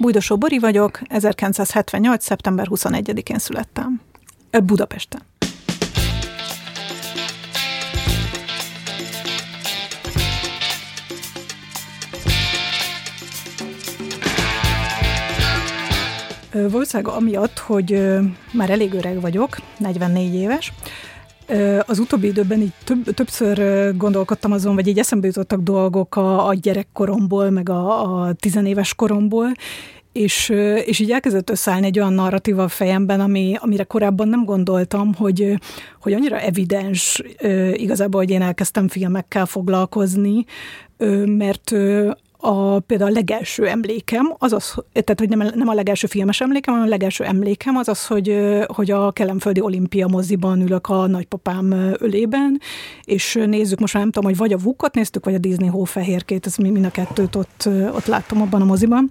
Bújdosó Bori vagyok, 1978. szeptember 21-én születtem. Budapesten. Valószínűleg amiatt, hogy már elég öreg vagyok, 44 éves, az utóbbi időben így több, többször gondolkodtam azon, vagy így eszembe jutottak dolgok a, a gyerekkoromból, meg a, a tizenéves koromból, és, és így elkezdett összeállni egy olyan narratíva a fejemben, ami, amire korábban nem gondoltam, hogy, hogy annyira evidens igazából, hogy én elkezdtem filmekkel foglalkozni, mert a, például a legelső emlékem, az az, tehát hogy nem, nem a legelső filmes emlékem, hanem a legelső emlékem az az, hogy, hogy a Kelemföldi Olimpia moziban ülök a nagypapám ölében, és nézzük, most már nem tudom, hogy vagy a Vukot néztük, vagy a Disney hófehérkét, ez mind a kettőt ott, ott láttam abban a moziban.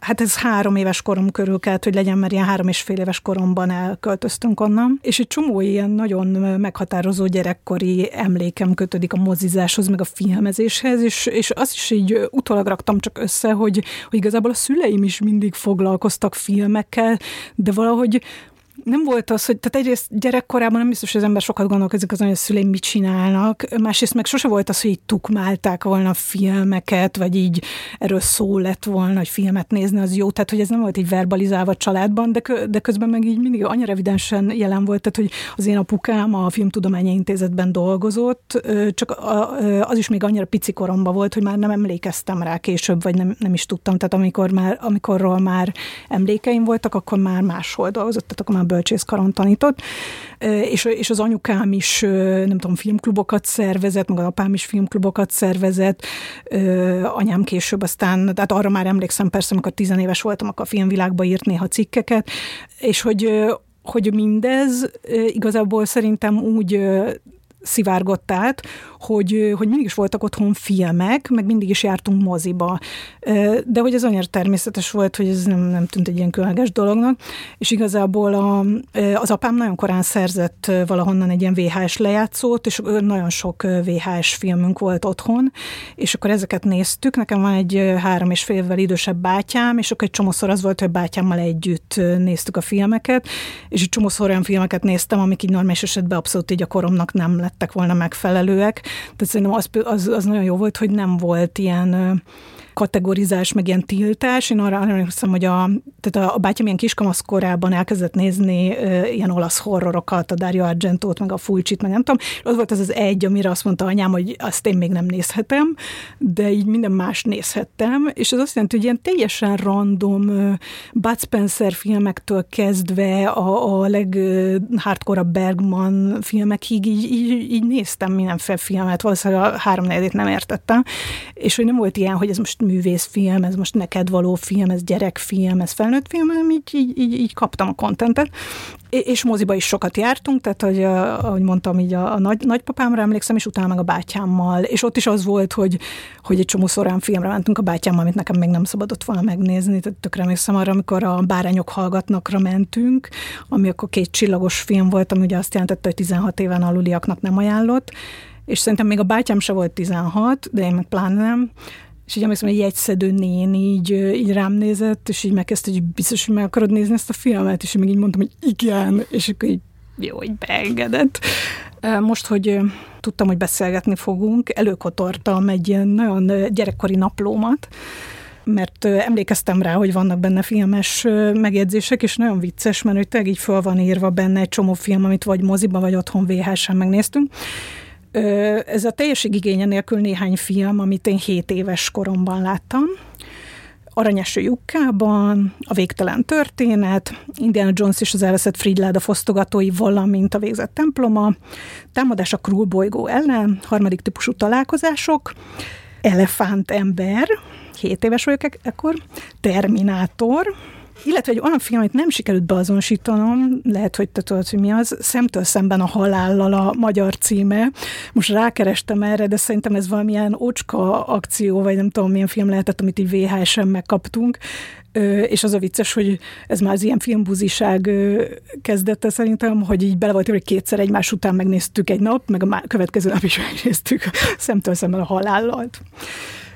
Hát ez három éves korom körül kellett, hogy legyen, mert ilyen három és fél éves koromban elköltöztünk onnan. És egy csomó ilyen nagyon meghatározó gyerekkori emlékem kötődik a mozizáshoz, meg a filmezéshez, és, és azt is így utólag raktam csak össze, hogy, hogy igazából a szüleim is mindig foglalkoztak filmekkel, de valahogy nem volt az, hogy tehát egyrészt gyerekkorában nem biztos, hogy az ember sokat gondolkozik azon, hogy a szüleim mit csinálnak, másrészt meg sose volt az, hogy így tukmálták volna filmeket, vagy így erről szó lett volna, hogy filmet nézni az jó, tehát hogy ez nem volt így verbalizálva a családban, de, de közben meg így mindig annyira evidensen jelen volt, tehát hogy az én apukám a Filmtudományi Intézetben dolgozott, csak az is még annyira pici koromban volt, hogy már nem emlékeztem rá később, vagy nem, nem is tudtam, tehát amikor már, amikorról már emlékeim voltak, akkor már máshol dolgozott, tehát akkor már bölcsészkaron tanított, és, és az anyukám is, nem tudom, filmklubokat szervezett, meg az apám is filmklubokat szervezett, anyám később aztán, tehát arra már emlékszem persze, amikor tizenéves voltam, akkor a filmvilágba írt néha cikkeket, és hogy hogy mindez igazából szerintem úgy szivárgott át, hogy, hogy mindig is voltak otthon filmek, meg mindig is jártunk moziba. De hogy ez annyira természetes volt, hogy ez nem, nem tűnt egy ilyen különleges dolognak, és igazából a, az apám nagyon korán szerzett valahonnan egy ilyen VHS lejátszót, és nagyon sok VHS filmünk volt otthon, és akkor ezeket néztük. Nekem van egy három és fél évvel idősebb bátyám, és akkor egy csomószor az volt, hogy bátyámmal együtt néztük a filmeket, és egy csomószor olyan filmeket néztem, amik így normális esetben abszolút így a koromnak nem lettek volna megfelelőek. Tehát szerintem az, az, az nagyon jó volt, hogy nem volt ilyen kategorizás, meg ilyen tiltás. Én arra emlékszem, hogy a, tehát a bátyám ilyen kiskamasz korában elkezdett nézni uh, ilyen olasz horrorokat, a Dario Argentót, meg a Fulcsit, meg nem tudom, az volt az az egy, amire azt mondta anyám, hogy azt én még nem nézhetem, de így minden más nézhettem, és az azt jelenti, hogy ilyen teljesen random uh, Bud Spencer filmektől kezdve a, a leghardcore Bergman filmekig így, így, így néztem mindenféle filmet, valószínűleg a három nem értettem, és hogy nem volt ilyen, hogy ez most művészfilm, ez most neked való film, ez gyerekfilm, ez felnőtt film, így, így, így, így kaptam a kontentet. És moziba is sokat jártunk, tehát hogy, ahogy mondtam, így a, a nagy, nagypapámra emlékszem, és utána meg a bátyámmal, és ott is az volt, hogy, hogy egy csomó szorán filmre mentünk a bátyámmal, amit nekem még nem szabadott volna megnézni, tehát tökre emlékszem arra, amikor a Bárányok hallgatnakra mentünk, ami akkor két csillagos film volt, ami ugye azt jelentette, hogy 16 éven aluliaknak nem ajánlott, és szerintem még a bátyám se volt 16, de én meg pláne nem, és így emlékszem, egy jegyszedő nén így, így rám nézett, és így megkezdte, hogy biztos, hogy meg akarod nézni ezt a filmet, és én meg így mondtam, hogy igen, és akkor így jó, hogy beengedett. Most, hogy tudtam, hogy beszélgetni fogunk, előkotortam egy ilyen nagyon gyerekkori naplómat, mert emlékeztem rá, hogy vannak benne filmes megjegyzések, és nagyon vicces, mert hogy tényleg így föl van írva benne egy csomó film, amit vagy moziba, vagy otthon VHS-en megnéztünk. Ez a teljesség igénye nélkül néhány film, amit én 7 éves koromban láttam. Aranyeső lyukkában, A végtelen történet, Indiana Jones és az elveszett Fridláda fosztogatói, valamint a végzett temploma, Támadás a Krull bolygó ellen, harmadik típusú találkozások, Elefánt ember, 7 éves vagyok ekkor, Terminátor, illetve egy olyan film, amit nem sikerült beazonosítanom, lehet, hogy te tudod, hogy mi az, Szemtől szemben a halállal a magyar címe. Most rákerestem erre, de szerintem ez valamilyen ocska akció, vagy nem tudom, milyen film lehetett, amit így VHS-en megkaptunk, és az a vicces, hogy ez már az ilyen filmbuziság kezdette szerintem, hogy így bele volt, hogy kétszer egymás után megnéztük egy nap, meg a következő nap is megnéztük szemtől szemben a halállalt.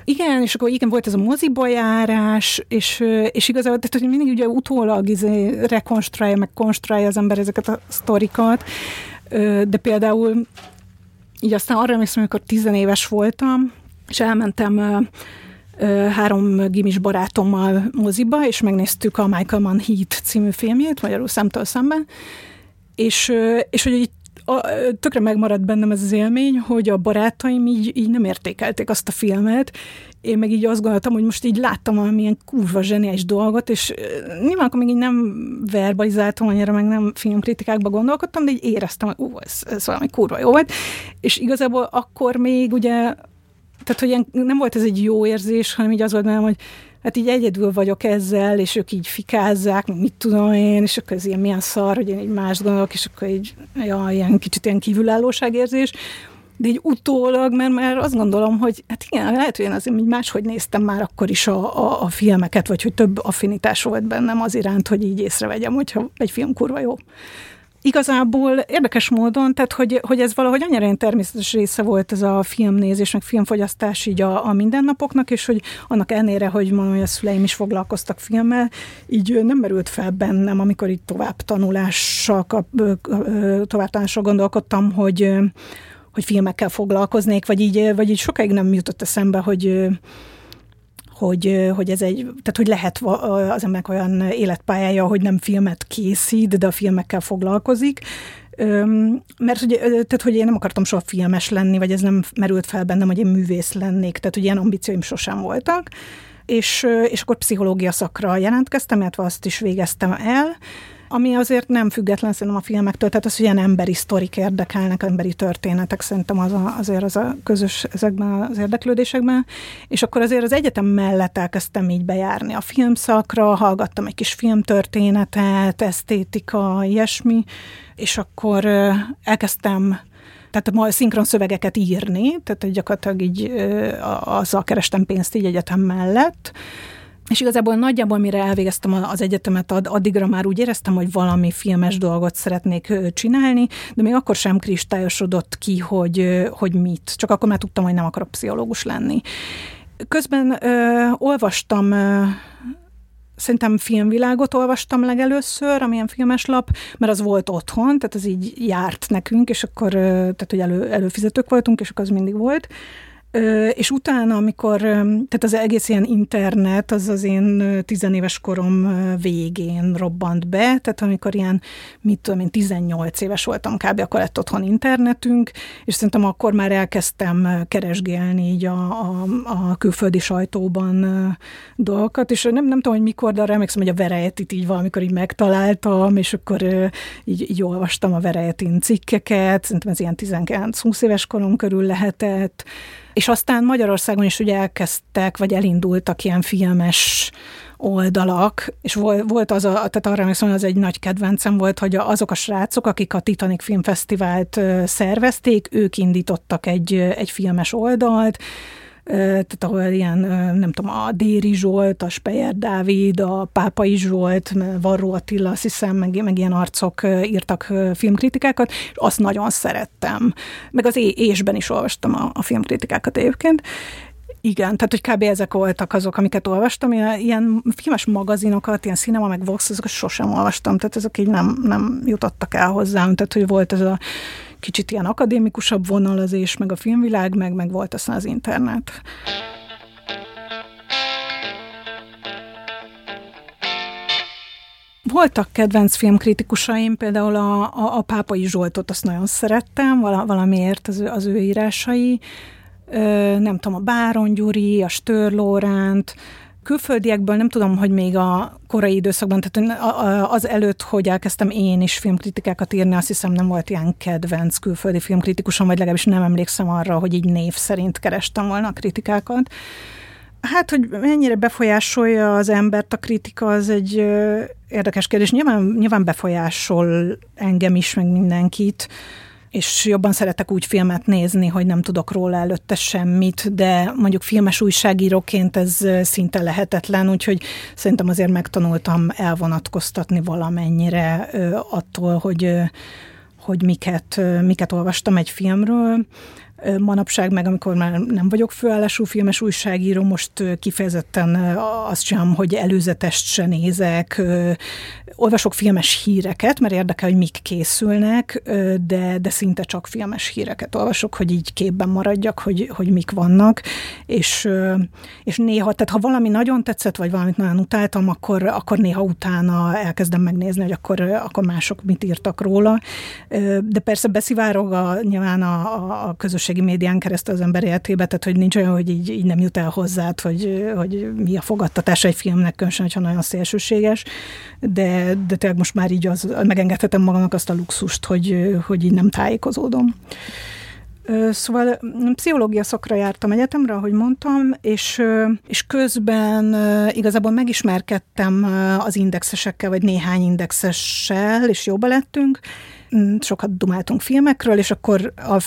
Igen, és akkor igen, volt ez a moziba járás, és, és igazából, tehát, hogy mindig ugye utólag izé rekonstruálja, meg konstruálja az ember ezeket a sztorikat, de például így aztán arra emlékszem, amikor tizenéves voltam, és elmentem három gimis barátommal moziba, és megnéztük a Michael Mann Heat című filmjét, magyarul szemtől szemben, és, és hogy így a, tökre megmaradt bennem ez az élmény, hogy a barátaim így, így nem értékelték azt a filmet, én meg így azt gondoltam, hogy most így láttam valamilyen kurva zseniális dolgot, és nyilván akkor még így nem verbalizáltam annyira, meg nem filmkritikákba gondolkodtam, de így éreztem, hogy ú, ez, ez valami kurva jó volt, és igazából akkor még ugye, tehát hogy ilyen, nem volt ez egy jó érzés, hanem így az volt bennem, hogy hát így egyedül vagyok ezzel, és ők így fikázzák, mit tudom én, és akkor ez ilyen milyen szar, hogy én így más gondolok, és akkor így, ja, ilyen kicsit ilyen kívülállóságérzés, de így utólag, mert már azt gondolom, hogy hát igen, lehet, hogy én azért így máshogy néztem már akkor is a, a, a filmeket, vagy hogy több affinitás volt bennem az iránt, hogy így észrevegyem, hogyha egy film kurva jó igazából érdekes módon, tehát hogy, hogy ez valahogy annyira egy természetes része volt ez a filmnézés, meg filmfogyasztás így a, a mindennapoknak, és hogy annak ellenére, hogy mondom, hogy a szüleim is foglalkoztak filmmel, így nem merült fel bennem, amikor itt tovább tanulással, tovább tanulással gondolkodtam, hogy, hogy filmekkel foglalkoznék, vagy így, vagy így sokáig nem jutott eszembe, hogy hogy, hogy ez egy, tehát hogy lehet az emberek olyan életpályája, hogy nem filmet készít, de a filmekkel foglalkozik, mert ugye, tehát, hogy én nem akartam soha filmes lenni, vagy ez nem merült fel bennem, hogy én művész lennék, tehát hogy ilyen ambícióim sosem voltak, és, és akkor pszichológia szakra jelentkeztem, illetve azt is végeztem el, ami azért nem független szerintem a filmektől, tehát az, hogy ilyen emberi sztorik érdekelnek, emberi történetek, szerintem az a, azért az a közös ezekben az érdeklődésekben, és akkor azért az egyetem mellett elkezdtem így bejárni a filmszakra, hallgattam egy kis filmtörténetet, esztétika, ilyesmi, és akkor elkezdtem tehát ma szinkron szövegeket írni, tehát gyakorlatilag így azzal kerestem pénzt így egyetem mellett, és igazából nagyjából, mire elvégeztem az egyetemet, addigra már úgy éreztem, hogy valami filmes dolgot szeretnék csinálni, de még akkor sem kristályosodott ki, hogy, hogy mit. Csak akkor már tudtam, hogy nem akarok pszichológus lenni. Közben ö, olvastam ö, Szerintem filmvilágot olvastam legelőször, amilyen filmes lap, mert az volt otthon, tehát az így járt nekünk, és akkor, tehát hogy elő, előfizetők voltunk, és akkor az mindig volt. És utána, amikor, tehát az egész ilyen internet, az az én tizenéves korom végén robbant be, tehát amikor ilyen, mit tudom én, 18 éves voltam kb. akkor lett otthon internetünk, és szerintem akkor már elkezdtem keresgélni így a, a, a külföldi sajtóban dolgokat, és nem, nem tudom, hogy mikor, de arra emlékszem, hogy a Verejetit így valamikor így megtaláltam, és akkor így, így olvastam a Verejetin cikkeket, szerintem ez ilyen 19-20 éves korom körül lehetett, és aztán Magyarországon is ugye elkezdtek, vagy elindultak ilyen filmes oldalak, és volt az, a, tehát arra emlékszem, hogy az egy nagy kedvencem volt, hogy azok a srácok, akik a Titanic Filmfesztivált szervezték, ők indítottak egy, egy filmes oldalt, tehát ahol ilyen, nem tudom, a Déri Zsolt, a Speyer Dávid, a Pápai Zsolt, Varró Attila, azt hiszem, meg, meg ilyen arcok írtak filmkritikákat, és azt nagyon szerettem. Meg az ésben is olvastam a, a filmkritikákat egyébként, igen, tehát hogy kb. ezek voltak azok, amiket olvastam. Ilyen, ilyen filmes magazinokat, ilyen cinema, meg Vox, azokat sosem olvastam, tehát ezek így nem, nem jutottak el hozzám, tehát hogy volt ez a kicsit ilyen akadémikusabb vonalazés, meg a filmvilág, meg, meg volt aztán az internet. Voltak kedvenc filmkritikusaim, például a, a, a Pápai Zsoltot, azt nagyon szerettem, valamiért az ő, az ő írásai, nem tudom, a Báron Gyuri, a Stör Lóránt, külföldiekből nem tudom, hogy még a korai időszakban, tehát az előtt, hogy elkezdtem én is filmkritikákat írni, azt hiszem nem volt ilyen kedvenc külföldi filmkritikusom, vagy legalábbis nem emlékszem arra, hogy így név szerint kerestem volna a kritikákat. Hát, hogy mennyire befolyásolja az embert a kritika, az egy érdekes kérdés. Nyilván, nyilván befolyásol engem is, meg mindenkit és jobban szeretek úgy filmet nézni, hogy nem tudok róla előtte semmit, de mondjuk filmes újságíróként ez szinte lehetetlen, úgyhogy szerintem azért megtanultam elvonatkoztatni valamennyire attól, hogy, hogy miket, miket olvastam egy filmről. Manapság meg, amikor már nem vagyok főállású filmes újságíró, most kifejezetten azt sem, hogy előzetest se nézek, olvasok filmes híreket, mert érdekel, hogy mik készülnek, de, de szinte csak filmes híreket olvasok, hogy így képben maradjak, hogy, hogy mik vannak, és, és néha, tehát ha valami nagyon tetszett, vagy valamit nagyon utáltam, akkor, akkor néha utána elkezdem megnézni, hogy akkor, akkor mások mit írtak róla. De persze beszivárog a, nyilván a, a közösségi médián keresztül az ember életébe, tehát hogy nincs olyan, hogy így, így nem jut el hozzá, hogy, hogy mi a fogadtatása egy filmnek, különösen, hogyha nagyon szélsőséges, de, de tényleg most már így az, megengedhetem magamnak azt a luxust, hogy, hogy így nem tájékozódom. Szóval pszichológia szakra jártam egyetemre, ahogy mondtam, és, és közben igazából megismerkedtem az indexesekkel, vagy néhány indexessel, és jobba lettünk. Mm, sokat dumáltunk filmekről, és akkor a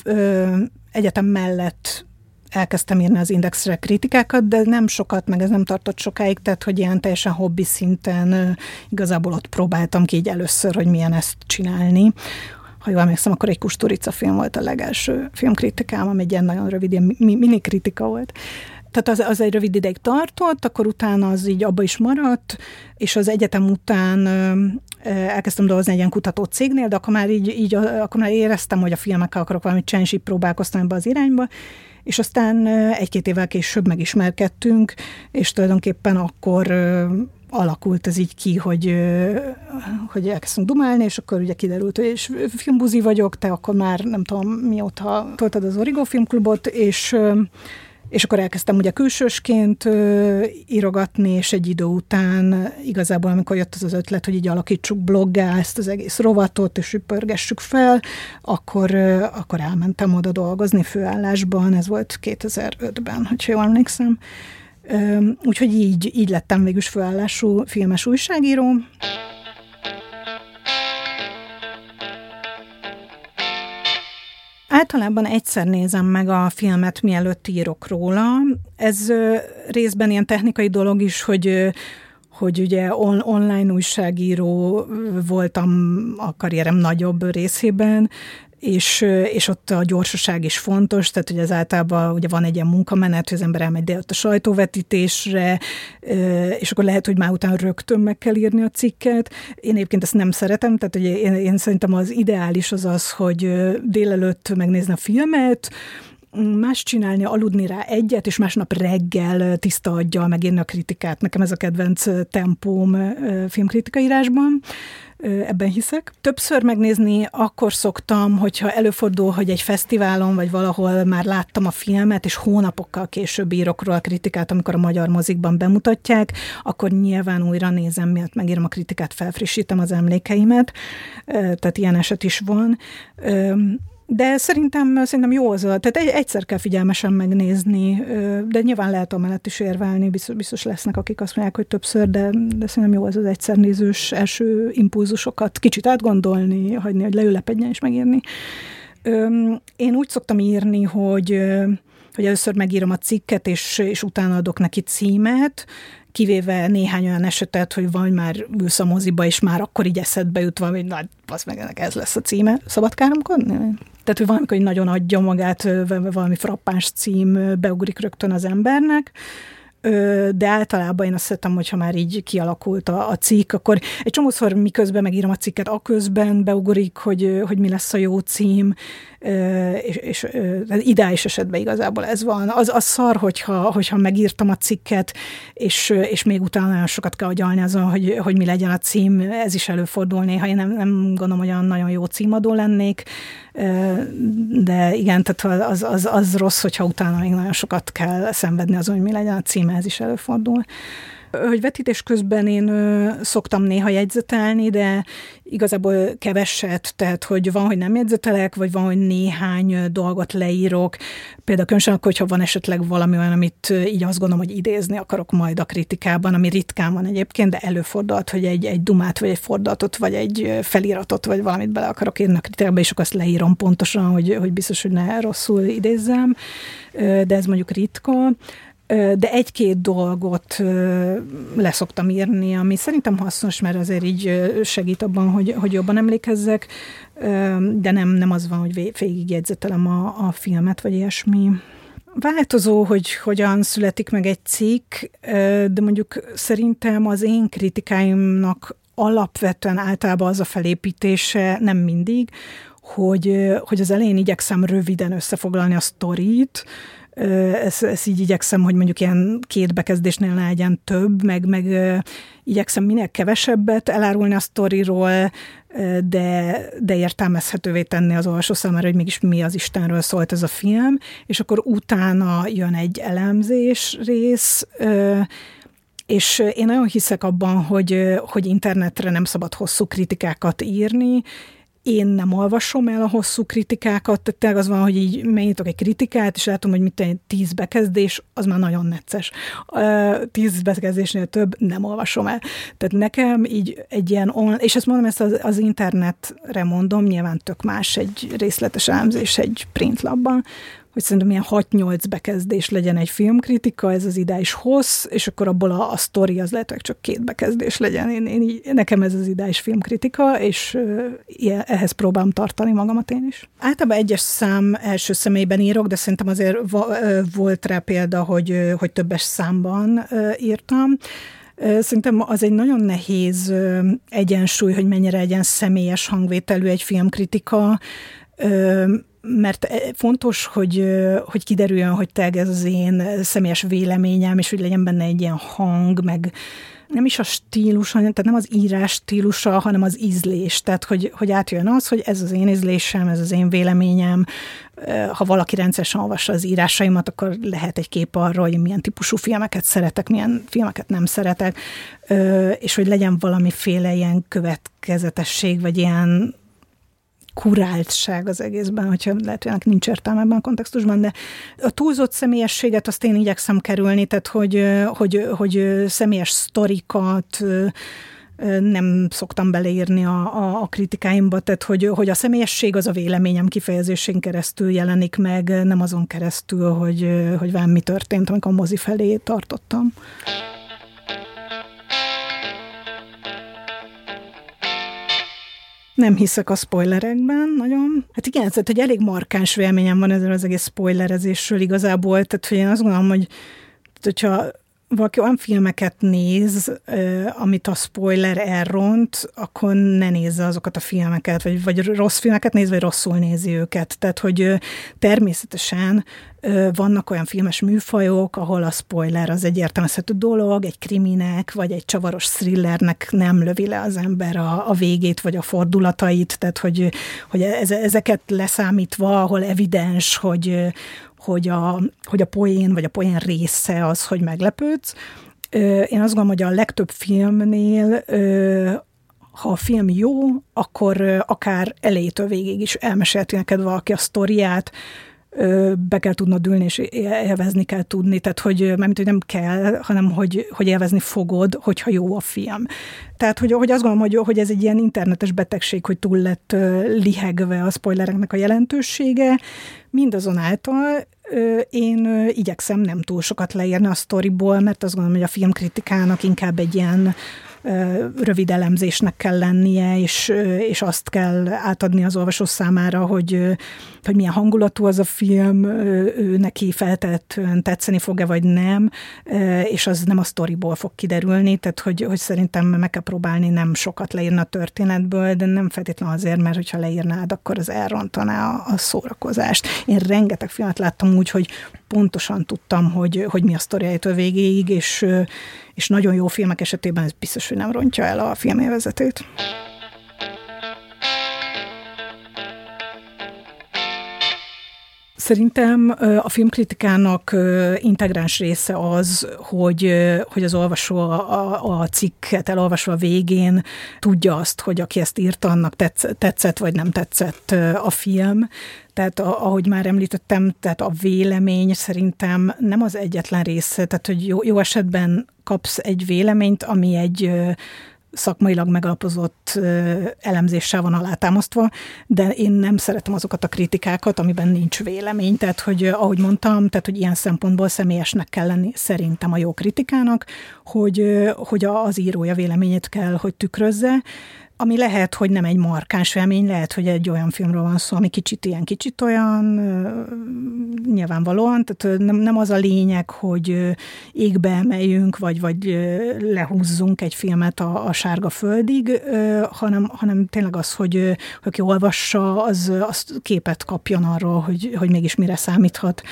egyetem mellett elkezdtem írni az indexre kritikákat, de nem sokat, meg ez nem tartott sokáig, tehát hogy ilyen teljesen hobbi szinten igazából ott próbáltam ki így először, hogy milyen ezt csinálni ha jól emlékszem, akkor egy Kusturica film volt a legelső filmkritikám, ami egy ilyen nagyon rövid, ilyen mini kritika volt. Tehát az, az egy rövid ideig tartott, akkor utána az így abba is maradt, és az egyetem után elkezdtem dolgozni egy ilyen kutató cégnél, de akkor már így, így akkor már éreztem, hogy a filmekkel akarok valamit csinálni, és így próbálkoztam ebbe az irányba, és aztán egy-két évvel később megismerkedtünk, és tulajdonképpen akkor alakult ez így ki, hogy, hogy elkezdtünk dumálni, és akkor ugye kiderült, hogy és filmbuzi vagyok, te akkor már nem tudom mióta toltad az Origo Filmklubot, és és akkor elkezdtem ugye külsősként ö, írogatni, és egy idő után igazából, amikor jött az az ötlet, hogy így alakítsuk bloggá ezt az egész rovatot, és pörgessük fel, akkor, ö, akkor elmentem oda dolgozni főállásban, ez volt 2005-ben, hogyha jól emlékszem. Úgyhogy így, így lettem végülis főállású filmes újságíró. Általában egyszer nézem meg a filmet, mielőtt írok róla. Ez részben ilyen technikai dolog is, hogy hogy ugye on, online újságíró voltam a karrierem nagyobb részében, és, és ott a gyorsaság is fontos, tehát hogy az általában ugye van egy ilyen munkamenet, hogy az ember elmegy ott a sajtóvetítésre, és akkor lehet, hogy már utána rögtön meg kell írni a cikket. Én egyébként ezt nem szeretem, tehát hogy én, én szerintem az ideális az az, hogy délelőtt megnézni a filmet, más csinálni, aludni rá egyet, és másnap reggel tiszta adja megírni a kritikát. Nekem ez a kedvenc tempóm filmkritikaírásban ebben hiszek. Többször megnézni akkor szoktam, hogyha előfordul, hogy egy fesztiválon vagy valahol már láttam a filmet, és hónapokkal később írok róla a kritikát, amikor a magyar mozikban bemutatják, akkor nyilván újra nézem, miatt megírom a kritikát, felfrissítem az emlékeimet, tehát ilyen eset is van. De szerintem, szerintem jó az, tehát egyszer kell figyelmesen megnézni, de nyilván lehet amellett is érvelni, biztos, biztos lesznek, akik azt mondják, hogy többször, de, de szerintem jó az az egyszer nézős első impulzusokat kicsit átgondolni, hagyni, hogy leülepedjen és megírni. Én úgy szoktam írni, hogy hogy először megírom a cikket, és, és utána adok neki címet, kivéve néhány olyan esetet, hogy vagy már ülsz a moziba, és már akkor így eszedbe jut valami, hogy na, az meg ennek ez lesz a címe. Szabad káromkodni? Tehát, hogy valamikor nagyon adja magát, valami frappáns cím beugrik rögtön az embernek, de általában én azt szeretem, hogyha már így kialakult a, a cikk, akkor egy csomószor miközben megírom a cikket, a közben beugorik, hogy, hogy mi lesz a jó cím, és, és ideális esetben igazából ez van. Az, az szar, hogyha, hogyha megírtam a cikket, és, és még utána nagyon sokat kell agyalni azon, hogy, hogy mi legyen a cím, ez is előfordul néha. Én nem, nem gondolom, hogy olyan nagyon jó címadó lennék, de igen, tehát az, az, az rossz, hogyha utána még nagyon sokat kell szenvedni azon, hogy mi legyen a címe, ez is előfordul hogy vetítés közben én szoktam néha jegyzetelni, de igazából keveset, tehát hogy van, hogy nem jegyzetelek, vagy van, hogy néhány dolgot leírok. Például különösen akkor, hogyha van esetleg valami olyan, amit így azt gondolom, hogy idézni akarok majd a kritikában, ami ritkán van egyébként, de előfordult, hogy egy, egy dumát, vagy egy fordulatot, vagy egy feliratot, vagy valamit bele akarok írni a kritikába, és akkor azt leírom pontosan, hogy, hogy biztos, hogy ne rosszul idézzem, de ez mondjuk ritka de egy-két dolgot leszoktam írni, ami szerintem hasznos, mert azért így segít abban, hogy, hogy jobban emlékezzek, de nem, nem az van, hogy végigjegyzetelem a, a filmet, vagy ilyesmi. Változó, hogy hogyan születik meg egy cikk, de mondjuk szerintem az én kritikáimnak alapvetően általában az a felépítése, nem mindig, hogy, hogy az elején igyekszem röviden összefoglalni a sztorit, ezt, ezt így igyekszem, hogy mondjuk ilyen két bekezdésnél ne legyen több, meg, meg igyekszem minél kevesebbet elárulni a sztoriról, de, de értelmezhetővé tenni az olvasó számára, hogy mégis mi az Istenről szólt ez a film, és akkor utána jön egy elemzés rész, és én nagyon hiszek abban, hogy, hogy internetre nem szabad hosszú kritikákat írni, én nem olvasom el a hosszú kritikákat, tehát tényleg az van, hogy így megnyitok egy kritikát, és látom, hogy mit egy tíz bekezdés, az már nagyon necces. Tíz bekezdésnél több nem olvasom el. Tehát nekem így egy ilyen online, és ezt mondom, ezt az, az internetre mondom, nyilván tök más egy részletes elemzés egy printlapban, hogy szerintem ilyen 6-8 bekezdés legyen egy filmkritika, ez az ideális hossz, és akkor abból a, a sztori az lehet, hogy csak két bekezdés legyen. Én, én nekem ez az ideális filmkritika, és ehhez próbálom tartani magamat én is. Általában egyes szám első személyben írok, de szerintem azért volt rá példa, hogy, hogy többes számban írtam. Szerintem az egy nagyon nehéz egyensúly, hogy mennyire legyen személyes hangvételű egy filmkritika, mert eh, fontos, hogy, hogy kiderüljön, hogy te ez az én személyes véleményem, és hogy legyen benne egy ilyen hang, meg nem is a stílus, tehát nem az írás stílusa, hanem az ízlés. Tehát, hogy, hogy átjön az, hogy ez az én ízlésem, ez az én véleményem. Ha valaki rendszeresen olvassa az írásaimat, akkor lehet egy kép arról, hogy milyen típusú filmeket szeretek, milyen filmeket nem szeretek, és hogy legyen valamiféle ilyen következetesség, vagy ilyen kuráltság az egészben, hogyha lehet, hogy nincs értelme ebben a kontextusban, de a túlzott személyességet azt én igyekszem kerülni, tehát hogy, hogy, hogy személyes sztorikat, nem szoktam beleírni a, a, a kritikáimba, tehát hogy, hogy a személyesség az a véleményem kifejezésén keresztül jelenik meg, nem azon keresztül, hogy, hogy valami mi történt, amikor a mozi felé tartottam. Nem hiszek a spoilerekben nagyon. Hát igen, tehát, hogy elég markáns véleményem van ezzel az egész spoilerezésről igazából, tehát hogy én azt gondolom, hogy hogyha valaki olyan filmeket néz, amit a spoiler elront, akkor ne nézze azokat a filmeket, vagy, vagy rossz filmeket néz, vagy rosszul nézi őket. Tehát, hogy természetesen vannak olyan filmes műfajok, ahol a spoiler az egy értelmezhető dolog, egy kriminek, vagy egy csavaros thrillernek nem lövi le az ember a, a végét, vagy a fordulatait, tehát hogy, hogy ezeket leszámítva, ahol evidens, hogy, hogy a, hogy a poén, vagy a poén része az, hogy meglepődsz. Én azt gondolom, hogy a legtöbb filmnél ha a film jó, akkor akár elejétől végig is elmesélti neked valaki a sztoriát, be kell tudnod ülni, és élvezni kell tudni, tehát hogy, mert hogy nem kell, hanem hogy, hogy élvezni fogod, hogyha jó a film. Tehát, hogy, hogy azt gondolom, hogy, hogy ez egy ilyen internetes betegség, hogy túl lett lihegve a spoilereknek a jelentősége, mindazonáltal én igyekszem nem túl sokat leírni a sztoriból, mert azt gondolom, hogy a filmkritikának inkább egy ilyen rövid elemzésnek kell lennie, és, és azt kell átadni az olvasó számára, hogy, hogy milyen hangulatú az a film, ő neki feltehetően tetszeni fog-e, vagy nem, és az nem a sztoriból fog kiderülni, tehát hogy, hogy szerintem meg kell próbálni nem sokat leírni a történetből, de nem feltétlenül azért, mert hogyha leírnád, akkor az elrontaná a, a szórakozást. Én rengeteg filmet láttam úgy, hogy pontosan tudtam, hogy, hogy mi a sztoriájától végéig, és, és nagyon jó filmek esetében ez biztos, hogy nem rontja el a filmélvezetét. Szerintem a filmkritikának integráns része az, hogy, hogy az olvasó a, a cikket elolvasva a végén tudja azt, hogy aki ezt írta, annak tetszett, tetszett vagy nem tetszett a film. Tehát ahogy már említettem, tehát a vélemény szerintem nem az egyetlen része, tehát hogy jó, jó esetben kapsz egy véleményt, ami egy szakmailag megalapozott elemzéssel van alátámasztva, de én nem szeretem azokat a kritikákat, amiben nincs vélemény. Tehát, hogy ahogy mondtam, tehát, hogy ilyen szempontból személyesnek kell lenni szerintem a jó kritikának, hogy, hogy az írója véleményét kell, hogy tükrözze, ami lehet, hogy nem egy markáns élmény, lehet, hogy egy olyan filmről van szó, ami kicsit ilyen, kicsit olyan, nyilvánvalóan, tehát nem, nem az a lényeg, hogy égbe emeljünk, vagy, vagy lehúzzunk egy filmet a, a sárga földig, hanem, hanem tényleg az, hogy aki olvassa, az, az képet kapjon arról, hogy, hogy mégis mire számíthat.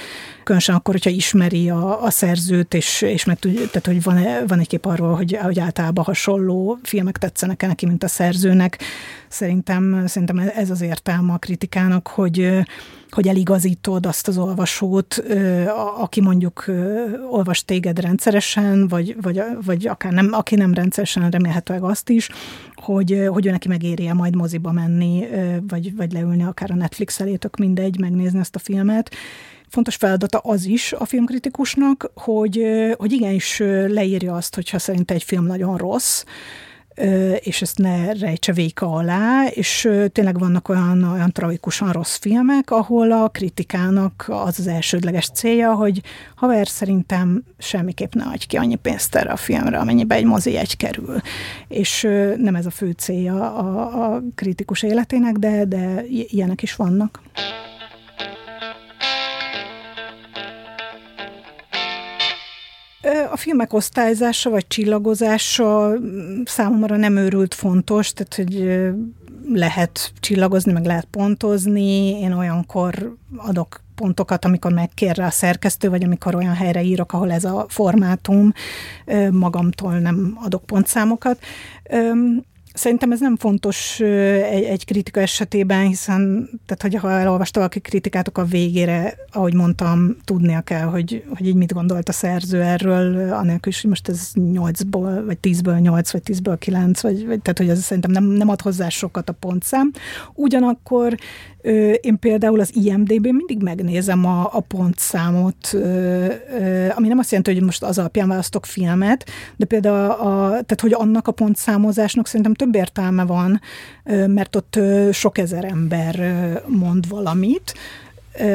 Különösen akkor, hogyha ismeri a, a szerzőt, és, és meg tudja, tehát hogy van, van egy kép arról, hogy, hogy általában hasonló filmek tetszenek -e neki, mint a szerzőnek. Szerintem, szerintem ez az értelme a kritikának, hogy, hogy eligazítod azt az olvasót, aki mondjuk olvas téged rendszeresen, vagy, vagy, vagy akár nem, aki nem rendszeresen, remélhetőleg azt is, hogy, hogy ő neki megéri majd moziba menni, vagy, vagy leülni akár a Netflix elé, mindegy, megnézni ezt a filmet, fontos feladata az is a filmkritikusnak, hogy, hogy igenis leírja azt, hogyha szerint egy film nagyon rossz, és ezt ne rejtse véka alá, és tényleg vannak olyan, olyan tragikusan rossz filmek, ahol a kritikának az az elsődleges célja, hogy haver szerintem semmiképp ne adj ki annyi pénzt erre a filmre, amennyibe egy mozi egy kerül. És nem ez a fő célja a, a kritikus életének, de, de ilyenek is vannak. A filmek osztályzása vagy csillagozása mm, számomra nem őrült fontos, tehát hogy lehet csillagozni, meg lehet pontozni. Én olyankor adok pontokat, amikor megkér a szerkesztő, vagy amikor olyan helyre írok, ahol ez a formátum, magamtól nem adok pontszámokat. Szerintem ez nem fontos egy, egy kritika esetében, hiszen tehát, hogy ha elolvasta valaki kritikát, a végére, ahogy mondtam, tudnia kell, hogy, hogy így mit gondolt a szerző erről, anélkül is, hogy most ez 8-ból, vagy 10-ből 8, vagy 10-ből 9, vagy, vagy tehát, hogy ez szerintem nem, nem ad hozzá sokat a pontszám. Ugyanakkor én például az IMDB-n mindig megnézem a, a pontszámot, ami nem azt jelenti, hogy most az alapján választok filmet, de például a, tehát, hogy annak a pontszámozásnak szerintem több értelme van, mert ott sok ezer ember mond valamit,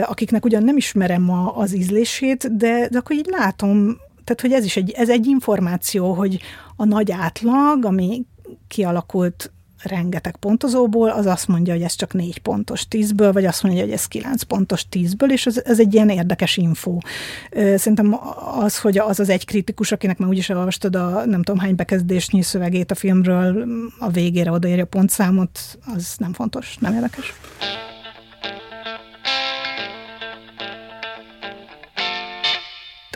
akiknek ugyan nem ismerem a, az ízlését, de, de akkor így látom, tehát hogy ez is egy, ez egy információ, hogy a nagy átlag, ami kialakult rengeteg pontozóból, az azt mondja, hogy ez csak négy pontos tízből, vagy azt mondja, hogy ez kilenc pontos tízből, és ez, ez egy ilyen érdekes info. Szerintem az, hogy az az egy kritikus, akinek már úgyis elolvastad a nem tudom hány bekezdésnyi szövegét a filmről, a végére odaírja a pontszámot, az nem fontos, nem érdekes.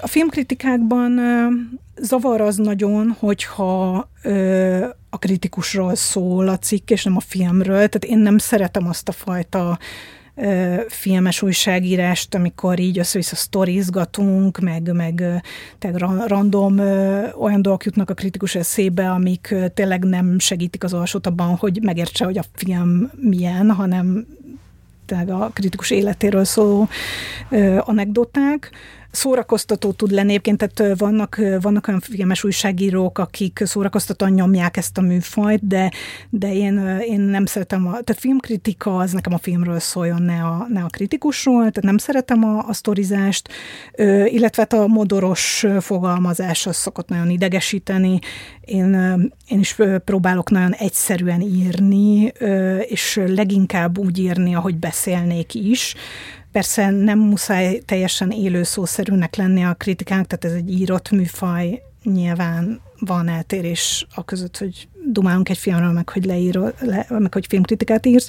A filmkritikákban zavar az nagyon, hogyha a kritikusról szól a cikk, és nem a filmről. Tehát én nem szeretem azt a fajta filmes újságírást, amikor így össze-vissza sztorizgatunk, meg, meg tehát random olyan dolgok jutnak a kritikus eszébe, amik tényleg nem segítik az olvasót abban, hogy megértse, hogy a film milyen, hanem tényleg a kritikus életéről szóló anekdoták szórakoztató tud lenni. Egyébként tehát vannak, vannak olyan filmes újságírók, akik szórakoztatóan nyomják ezt a műfajt, de, de én, én nem szeretem, a, tehát filmkritika az nekem a filmről szóljon, ne a, ne a kritikusról, tehát nem szeretem a, a sztorizást, illetve hát a modoros fogalmazás az szokott nagyon idegesíteni. Én, én is próbálok nagyon egyszerűen írni, és leginkább úgy írni, ahogy beszélnék is, Persze nem muszáj teljesen élő szószerűnek lenni a kritikának, tehát ez egy írott műfaj, nyilván van eltérés a között, hogy dumálunk egy filmről, meg hogy leírod, le, meg hogy filmkritikát írsz,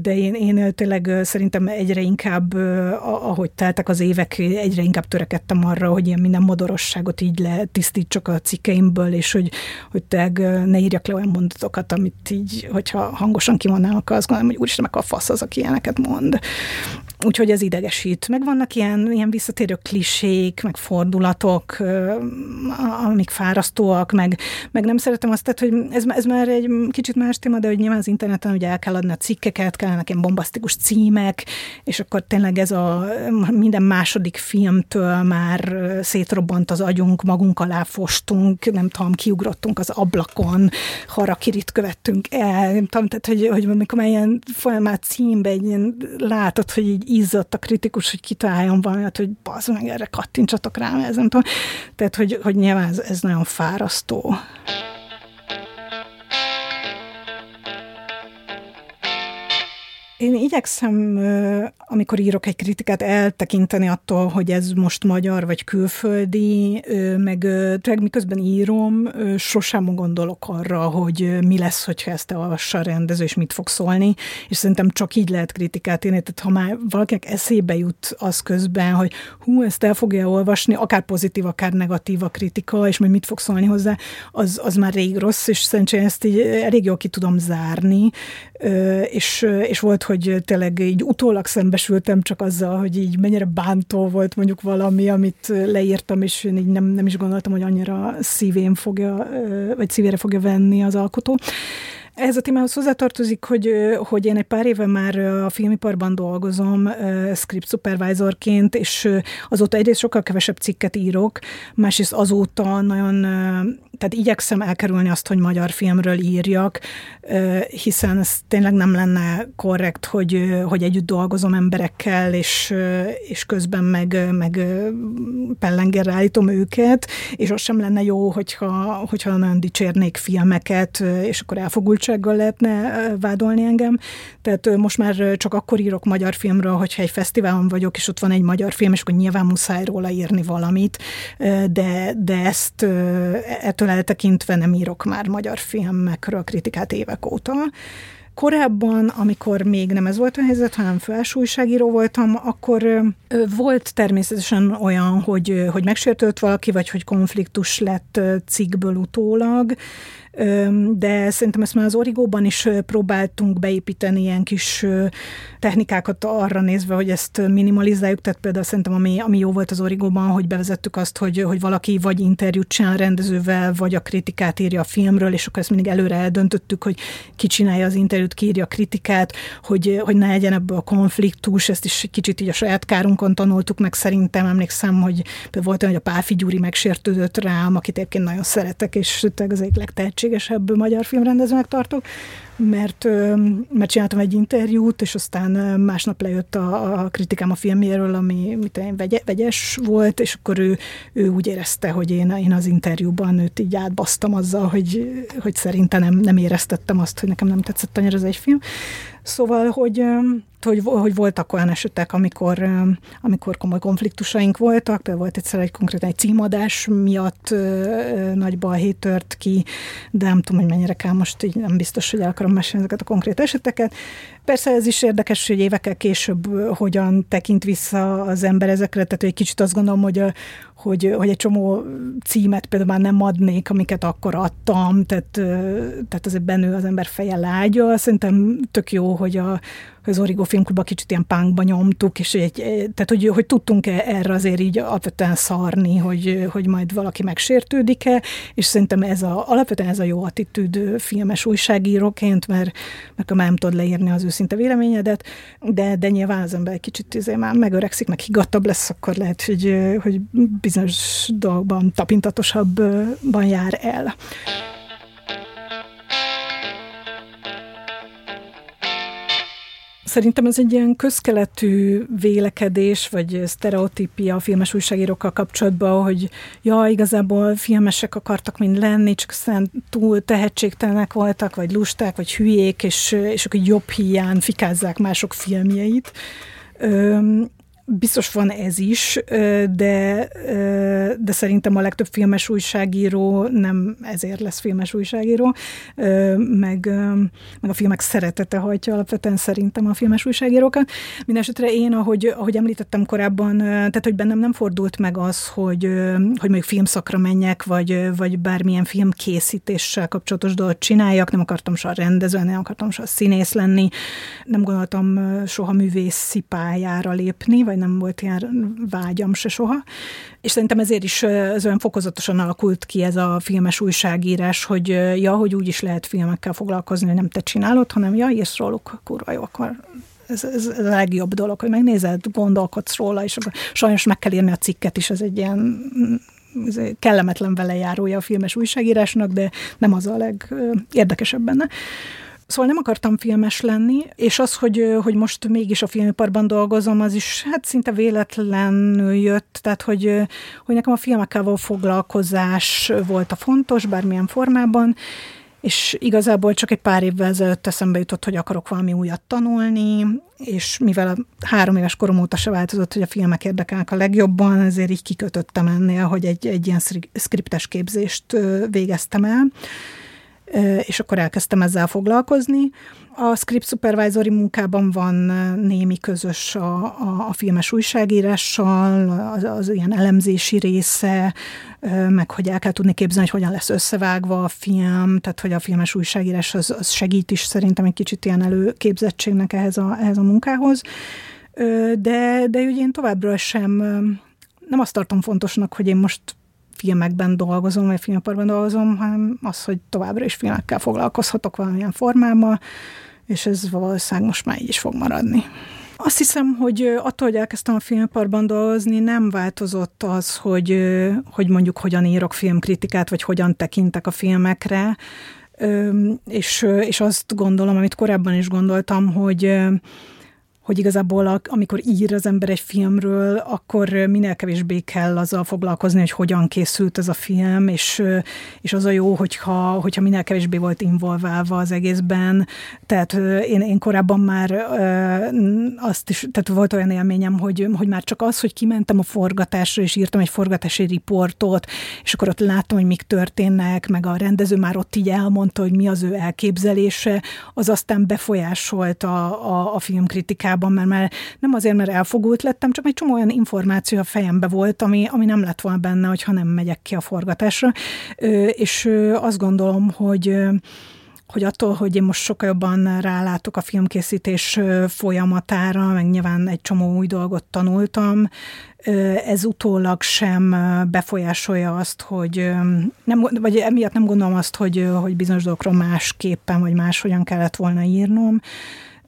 de én, én tényleg szerintem egyre inkább, ahogy teltek az évek, egyre inkább törekedtem arra, hogy ilyen minden modorosságot így letisztítsak a cikkeimből, és hogy, hogy tényleg ne írjak le olyan mondatokat, amit így, hogyha hangosan kimondnám, akkor azt gondolom, hogy úristen, meg a fasz az, aki ilyeneket mond úgyhogy ez idegesít. Meg vannak ilyen, ilyen visszatérő klisék, meg fordulatok, amik fárasztóak, meg, meg nem szeretem azt, tehát, hogy ez, ez már egy kicsit más téma, de hogy nyilván az interneten ugye el kell adni a cikkeket, kellenek ilyen bombasztikus címek, és akkor tényleg ez a minden második filmtől már szétrobbant az agyunk, magunk alá fostunk, nem tudom, kiugrottunk az ablakon, harakirit követtünk el, nem tudom, tehát, hogy, hogy amikor már ilyen folyamát címbe egy ilyen, látod, hogy így izzott a kritikus, hogy kitaláljon valamit, hogy bazd meg, erre kattintsatok rám, ez nem tudom. Tehát, hogy, hogy nyilván ez, ez nagyon fárasztó. Én igyekszem, amikor írok egy kritikát, eltekinteni attól, hogy ez most magyar vagy külföldi, meg miközben írom, sosem gondolok arra, hogy mi lesz, hogyha ezt elolvassa a rendező, és mit fog szólni, és szerintem csak így lehet kritikát írni, tehát ha már valakinek eszébe jut az közben, hogy hú, ezt el fogja olvasni, akár pozitív, akár negatív a kritika, és majd mit fog szólni hozzá, az, az már rég rossz, és szerintem ezt így elég jól ki tudom zárni, és, és volt, hogy tényleg így utólag szembesültem csak azzal, hogy így mennyire bántó volt mondjuk valami, amit leírtam, és én így nem, nem is gondoltam, hogy annyira szívén fogja, vagy szívére fogja venni az alkotó. Ez a témához hozzátartozik, hogy, hogy én egy pár éve már a filmiparban dolgozom script supervisorként, és azóta egyrészt sokkal kevesebb cikket írok, másrészt azóta nagyon, tehát igyekszem elkerülni azt, hogy magyar filmről írjak, hiszen ez tényleg nem lenne korrekt, hogy, hogy együtt dolgozom emberekkel, és, és közben meg, meg pellengerre állítom őket, és az sem lenne jó, hogyha, hogyha nagyon dicsérnék filmeket, és akkor elfogult furcsággal lehetne vádolni engem. Tehát most már csak akkor írok magyar filmről, hogyha egy fesztiválon vagyok, és ott van egy magyar film, és akkor nyilván muszáj róla írni valamit, de, de ezt ettől eltekintve nem írok már magyar filmekről kritikát évek óta. Korábban, amikor még nem ez volt a helyzet, hanem felsőságíró voltam, akkor volt természetesen olyan, hogy, hogy megsértődött valaki, vagy hogy konfliktus lett cikkből utólag, de szerintem ezt már az origóban is próbáltunk beépíteni ilyen kis technikákat arra nézve, hogy ezt minimalizáljuk, tehát például szerintem ami, ami jó volt az origóban, hogy bevezettük azt, hogy, hogy valaki vagy interjút csinál rendezővel, vagy a kritikát írja a filmről, és akkor ezt mindig előre eldöntöttük, hogy ki csinálja az interjút, ki írja a kritikát, hogy, hogy ne legyen ebből a konfliktus, ezt is kicsit így a saját kárunkon tanultuk meg szerintem, emlékszem, hogy volt olyan, hogy a Páfi Gyuri megsértődött rám, akit egyébként nagyon szeretek, és az egyik legtehetségesebb magyar filmrendezőnek tartok, mert, mert csináltam egy interjút, és aztán másnap lejött a, a kritikám a filmjéről, ami mit én, vegye, vegyes volt, és akkor ő, ő úgy érezte, hogy én, én az interjúban őt így átbasztam azzal, hogy, hogy szerintem nem, nem éreztettem azt, hogy nekem nem tetszett annyira az egy film. Szóval, hogy, hogy, hogy voltak olyan esetek, amikor, amikor komoly konfliktusaink voltak, például volt egyszer egy konkrét egy címadás miatt nagy balhé tört ki, de nem tudom, hogy mennyire kell most így nem biztos, hogy el akarom mesélni ezeket a konkrét eseteket. Persze ez is érdekes, hogy évekkel később hogyan tekint vissza az ember ezekre, tehát egy kicsit azt gondolom, hogy, a, hogy, hogy egy csomó címet például már nem adnék, amiket akkor adtam, tehát, tehát azért bennő az ember feje lágya. Szerintem tök jó, hogy a, az Origo filmklubban kicsit ilyen pánkba nyomtuk, és egy, tehát hogy, hogy tudtunk -e erre azért így alapvetően szarni, hogy, hogy majd valaki megsértődik-e, és szerintem ez a, alapvetően ez a jó attitűd filmes újságíróként, mert, mert nem tudod leírni az őszinte véleményedet, de, de nyilván az ember egy kicsit izé már megöregszik, meg higattabb lesz, akkor lehet, hogy, hogy bizonyos dolgokban tapintatosabban jár el. Szerintem ez egy ilyen közkeletű vélekedés, vagy sztereotípia a filmes újságírókkal kapcsolatban, hogy ja, igazából filmesek akartak mind lenni, csak aztán túl tehetségtelenek voltak, vagy lusták, vagy hülyék, és, és akkor jobb hiány fikázzák mások filmjeit. Biztos van ez is, de, de szerintem a legtöbb filmes újságíró nem ezért lesz filmes újságíró, meg, meg a filmek szeretete hajtja alapvetően szerintem a filmes újságírókat. Mindenesetre én, ahogy, ahogy említettem korábban, tehát hogy bennem nem fordult meg az, hogy, hogy mondjuk filmszakra menjek, vagy, vagy bármilyen filmkészítéssel kapcsolatos dolgot csináljak, nem akartam soha rendező, nem akartam soha színész lenni, nem gondoltam soha művészi pályára lépni, vagy nem volt ilyen vágyam se soha. És szerintem ezért is ez olyan fokozatosan alakult ki ez a filmes újságírás, hogy ja, hogy úgy is lehet filmekkel foglalkozni, hogy nem te csinálod, hanem ja, írsz róluk, kurva jó, akkor ez, ez, a legjobb dolog, hogy megnézed, gondolkodsz róla, és akkor sajnos meg kell írni a cikket is, ez egy ilyen ez kellemetlen velejárója a filmes újságírásnak, de nem az a legérdekesebb benne. Szóval nem akartam filmes lenni, és az, hogy, hogy most mégis a filmiparban dolgozom, az is hát szinte véletlenül jött, tehát hogy, hogy nekem a filmekkel való foglalkozás volt a fontos, bármilyen formában, és igazából csak egy pár évvel ezelőtt eszembe jutott, hogy akarok valami újat tanulni, és mivel a három éves korom óta se változott, hogy a filmek érdekelnek a legjobban, ezért így kikötöttem ennél, hogy egy, egy ilyen skriptes képzést végeztem el és akkor elkezdtem ezzel foglalkozni. A script supervisory munkában van némi közös a, a, a filmes újságírással, az, az ilyen elemzési része, meg hogy el kell tudni képzelni, hogy hogyan lesz összevágva a film, tehát hogy a filmes újságírás az, az segít is szerintem egy kicsit ilyen előképzettségnek ehhez a, ehhez a munkához. De, de ugye én továbbra sem nem azt tartom fontosnak, hogy én most filmekben dolgozom, vagy filmiparban dolgozom, hanem az, hogy továbbra is filmekkel foglalkozhatok valamilyen formában, és ez valószínűleg most már így is fog maradni. Azt hiszem, hogy attól, hogy elkezdtem a filmiparban dolgozni, nem változott az, hogy, hogy mondjuk hogyan írok filmkritikát, vagy hogyan tekintek a filmekre, és, és azt gondolom, amit korábban is gondoltam, hogy hogy igazából amikor ír az ember egy filmről, akkor minél kevésbé kell azzal foglalkozni, hogy hogyan készült ez a film, és, és az a jó, hogyha, hogyha minél kevésbé volt involválva az egészben. Tehát én, én korábban már azt is, tehát volt olyan élményem, hogy, hogy már csak az, hogy kimentem a forgatásra, és írtam egy forgatási riportot, és akkor ott látom, hogy mik történnek, meg a rendező már ott így elmondta, hogy mi az ő elképzelése, az aztán befolyásolt a, a, a filmkritikában korábban, mert már nem azért, mert elfogult lettem, csak egy csomó olyan információ a fejembe volt, ami, ami nem lett volna benne, hogyha nem megyek ki a forgatásra. És azt gondolom, hogy hogy attól, hogy én most sokkal jobban rálátok a filmkészítés folyamatára, meg nyilván egy csomó új dolgot tanultam, ez utólag sem befolyásolja azt, hogy nem, vagy emiatt nem gondolom azt, hogy, hogy bizonyos dolgokról másképpen, vagy máshogyan kellett volna írnom,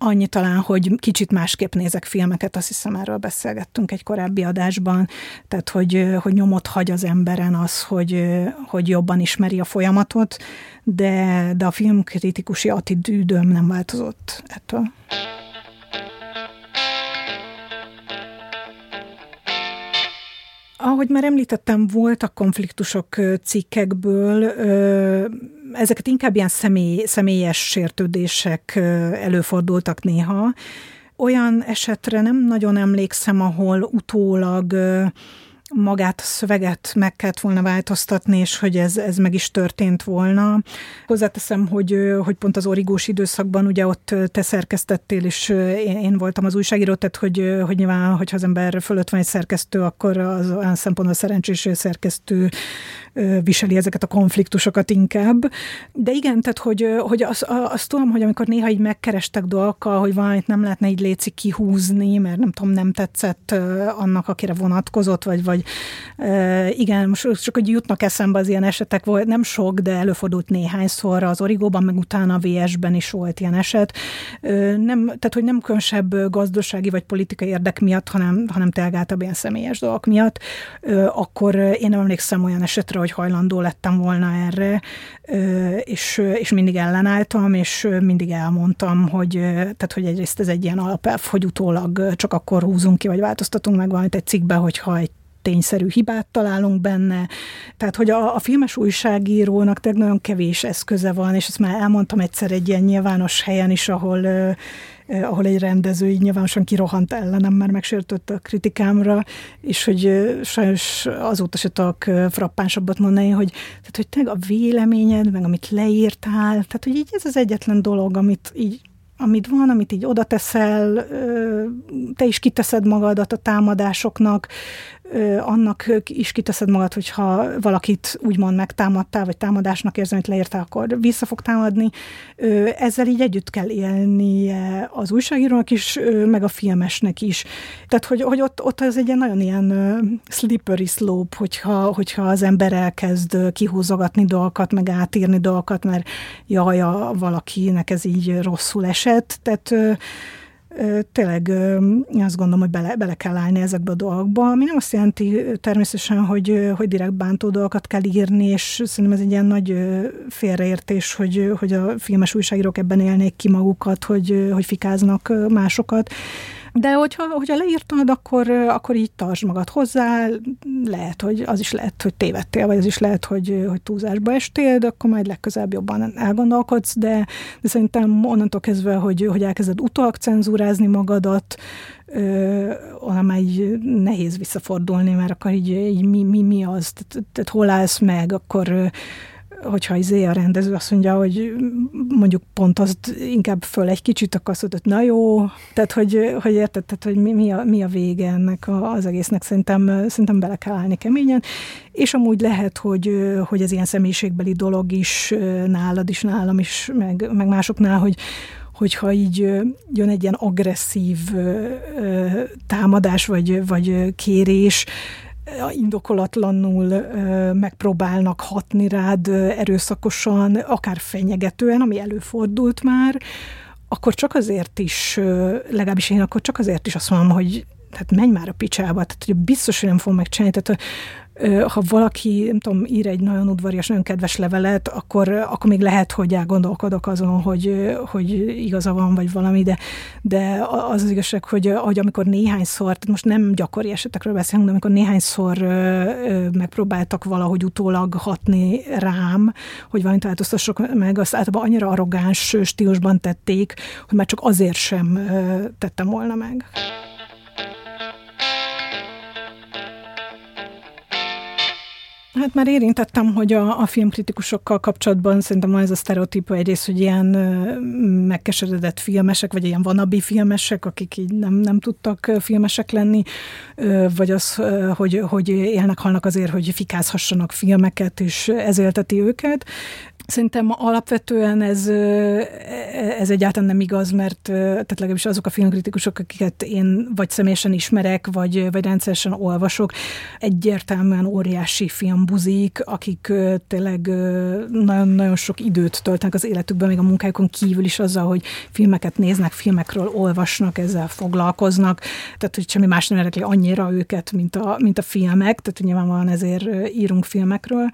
Annyi talán, hogy kicsit másképp nézek filmeket, azt hiszem erről beszélgettünk egy korábbi adásban, tehát hogy, hogy nyomot hagy az emberen az, hogy, hogy jobban ismeri a folyamatot, de, de a filmkritikusi attitűdöm nem változott ettől. Ahogy már említettem, voltak konfliktusok cikkekből, ezeket inkább ilyen személy, személyes sértődések előfordultak néha. Olyan esetre nem nagyon emlékszem, ahol utólag magát a szöveget meg kellett volna változtatni, és hogy ez, ez meg is történt volna. Hozzáteszem, hogy, hogy pont az origós időszakban ugye ott te szerkesztettél, és én, én voltam az újságíró, tehát hogy, hogy nyilván, hogyha az ember fölött van egy szerkesztő, akkor az olyan szempontból szerencsés szerkesztő viseli ezeket a konfliktusokat inkább. De igen, tehát hogy, hogy azt, azt tudom, hogy amikor néha így megkerestek dolgokkal, hogy valamit nem lehetne így léci kihúzni, mert nem tudom, nem tetszett annak, akire vonatkozott, vagy, vagy igen, most csak hogy jutnak eszembe az ilyen esetek, volt nem sok, de előfordult néhányszor az Origóban, meg utána a VS-ben is volt ilyen eset. Nem, tehát, hogy nem különösebb gazdasági vagy politikai érdek miatt, hanem, hanem tényleg általában ilyen személyes dolgok miatt, akkor én nem emlékszem olyan esetre, hogy hajlandó lettem volna erre, és, és mindig ellenálltam, és mindig elmondtam, hogy, tehát, hogy egyrészt ez egy ilyen alapelv, hogy utólag csak akkor húzunk ki, vagy változtatunk meg valamit egy cikkbe, hogyha egy tényszerű hibát találunk benne. Tehát, hogy a, a filmes újságírónak tényleg nagyon kevés eszköze van, és ezt már elmondtam egyszer egy ilyen nyilvános helyen is, ahol ahol egy rendező így nyilvánosan kirohant ellenem, mert megsértött a kritikámra, és hogy sajnos azóta se tudok frappánsabbat mondani, hogy, tehát, hogy tényleg a véleményed, meg amit leírtál, tehát hogy így ez az egyetlen dolog, amit így amit van, amit így oda teszel, te is kiteszed magadat a támadásoknak, annak is kiteszed magad, hogyha valakit úgymond megtámadtál, vagy támadásnak érzem, hogy leírtál, akkor vissza fog támadni. Ezzel így együtt kell élnie az újságírónak is, meg a filmesnek is. Tehát, hogy, hogy ott, ott ez egy ilyen nagyon ilyen slippery slope, hogyha, hogyha az ember elkezd kihúzogatni dolgokat, meg átírni dolgokat, mert jaj, a, valakinek ez így rosszul esett. Tehát tényleg én azt gondolom, hogy bele, bele kell állni ezekbe a dolgokba, ami nem azt jelenti természetesen, hogy, hogy direkt bántó dolgokat kell írni, és szerintem ez egy ilyen nagy félreértés, hogy, hogy a filmes újságírók ebben élnék ki magukat, hogy, hogy fikáznak másokat. De hogyha, hogyha leírtad, akkor, akkor így tartsd magad hozzá, lehet, hogy az is lehet, hogy tévedtél, vagy az is lehet, hogy, hogy túlzásba estél, de akkor majd legközelebb jobban elgondolkodsz, de, de szerintem onnantól kezdve, hogy, hogy elkezded utólag cenzúrázni magadat, onnan már így nehéz visszafordulni, mert akkor így, így mi, mi, mi az, tehát, tehát hol állsz meg, akkor hogyha izé a rendező azt mondja, hogy mondjuk pont azt inkább föl egy kicsit, akkor azt mondod, na jó, tehát hogy, hogy érted, tehát, hogy mi, mi, a, mi a vége ennek az egésznek, szerintem, szerintem bele kell állni keményen, és amúgy lehet, hogy, hogy ez ilyen személyiségbeli dolog is nálad is, nálam is, meg, meg másoknál, hogy, hogyha így jön egy ilyen agresszív támadás vagy, vagy kérés, indokolatlanul megpróbálnak hatni rád erőszakosan, akár fenyegetően, ami előfordult már, akkor csak azért is, legalábbis én akkor csak azért is azt mondom, hogy tehát menj már a picsába, tehát hogy biztos, hogy nem fog megcsinálni. Tehát ha valaki, nem tudom, ír egy nagyon udvarias, nagyon kedves levelet, akkor, akkor még lehet, hogy elgondolkodok azon, hogy, hogy igaza van, vagy valami, de, de az az igazság, hogy, hogy amikor néhányszor, most nem gyakori esetekről beszélünk, de amikor néhányszor megpróbáltak valahogy utólag hatni rám, hogy valamit változtassok meg, azt általában annyira arrogáns stílusban tették, hogy már csak azért sem tettem volna meg. Hát már érintettem, hogy a, a filmkritikusokkal kapcsolatban szerintem van ez a sztereotípa egyrészt, hogy ilyen megkeseredett filmesek, vagy ilyen vanabi filmesek, akik így nem, nem tudtak filmesek lenni, vagy az, hogy, hogy élnek, halnak azért, hogy fikázhassanak filmeket, és ez élteti őket. Szerintem alapvetően ez, ez egyáltalán nem igaz, mert tehát legalábbis azok a filmkritikusok, akiket én vagy személyesen ismerek, vagy, vagy rendszeresen olvasok, egyértelműen óriási filmbuzik, akik tényleg nagyon-nagyon sok időt töltenek az életükben, még a munkájukon kívül is azzal, hogy filmeket néznek, filmekről olvasnak, ezzel foglalkoznak, tehát hogy semmi más nem érdekli annyira őket, mint a, mint a filmek, tehát nyilvánvalóan ezért írunk filmekről.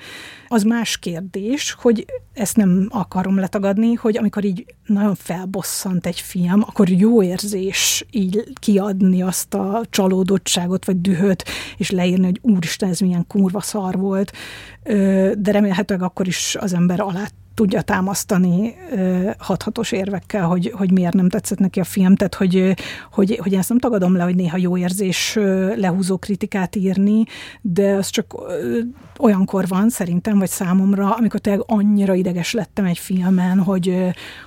Az más kérdés, hogy ezt nem akarom letagadni, hogy amikor így nagyon felbosszant egy film, akkor jó érzés így kiadni azt a csalódottságot, vagy dühöt, és leírni, hogy úristen, ez milyen kurva szar volt, de remélhetőleg akkor is az ember alá tudja támasztani hathatos érvekkel, hogy, hogy miért nem tetszett neki a film, tehát hogy, hogy, hogy ezt nem tagadom le, hogy néha jó érzés lehúzó kritikát írni, de az csak olyankor van szerintem, vagy számomra, amikor tényleg annyira ideges lettem egy filmen, hogy,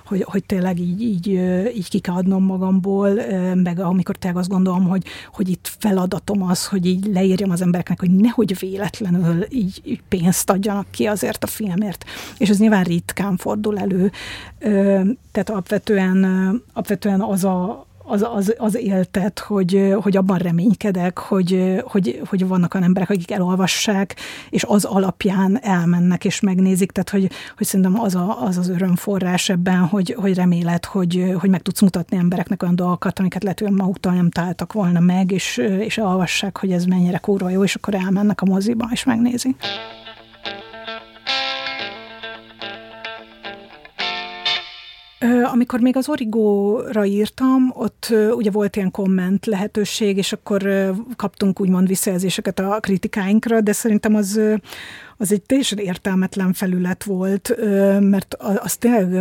hogy, hogy tényleg így, így, így ki kell adnom magamból, meg amikor tényleg azt gondolom, hogy, hogy itt feladatom az, hogy így leírjam az embereknek, hogy nehogy véletlenül így, így pénzt adjanak ki azért a filmért. És ez nyilván ritkán fordul elő. Tehát alapvetően, alapvetően az a, az, az, az éltet, hogy, hogy abban reménykedek, hogy, hogy, hogy vannak olyan emberek, akik elolvassák, és az alapján elmennek és megnézik, tehát hogy, hogy szerintem az, a, az az örömforrás ebben, hogy, hogy remélet, hogy, hogy meg tudsz mutatni embereknek olyan dolgokat, amiket lehet, hogy maguktól nem találtak volna meg, és, és elolvassák, hogy ez mennyire kurva jó, és akkor elmennek a moziba, és megnézik. Uh, amikor még az Origóra írtam, ott ugye volt ilyen komment lehetőség, és akkor kaptunk úgymond visszajelzéseket a kritikáinkra, de szerintem az az egy teljesen értelmetlen felület volt, mert az tényleg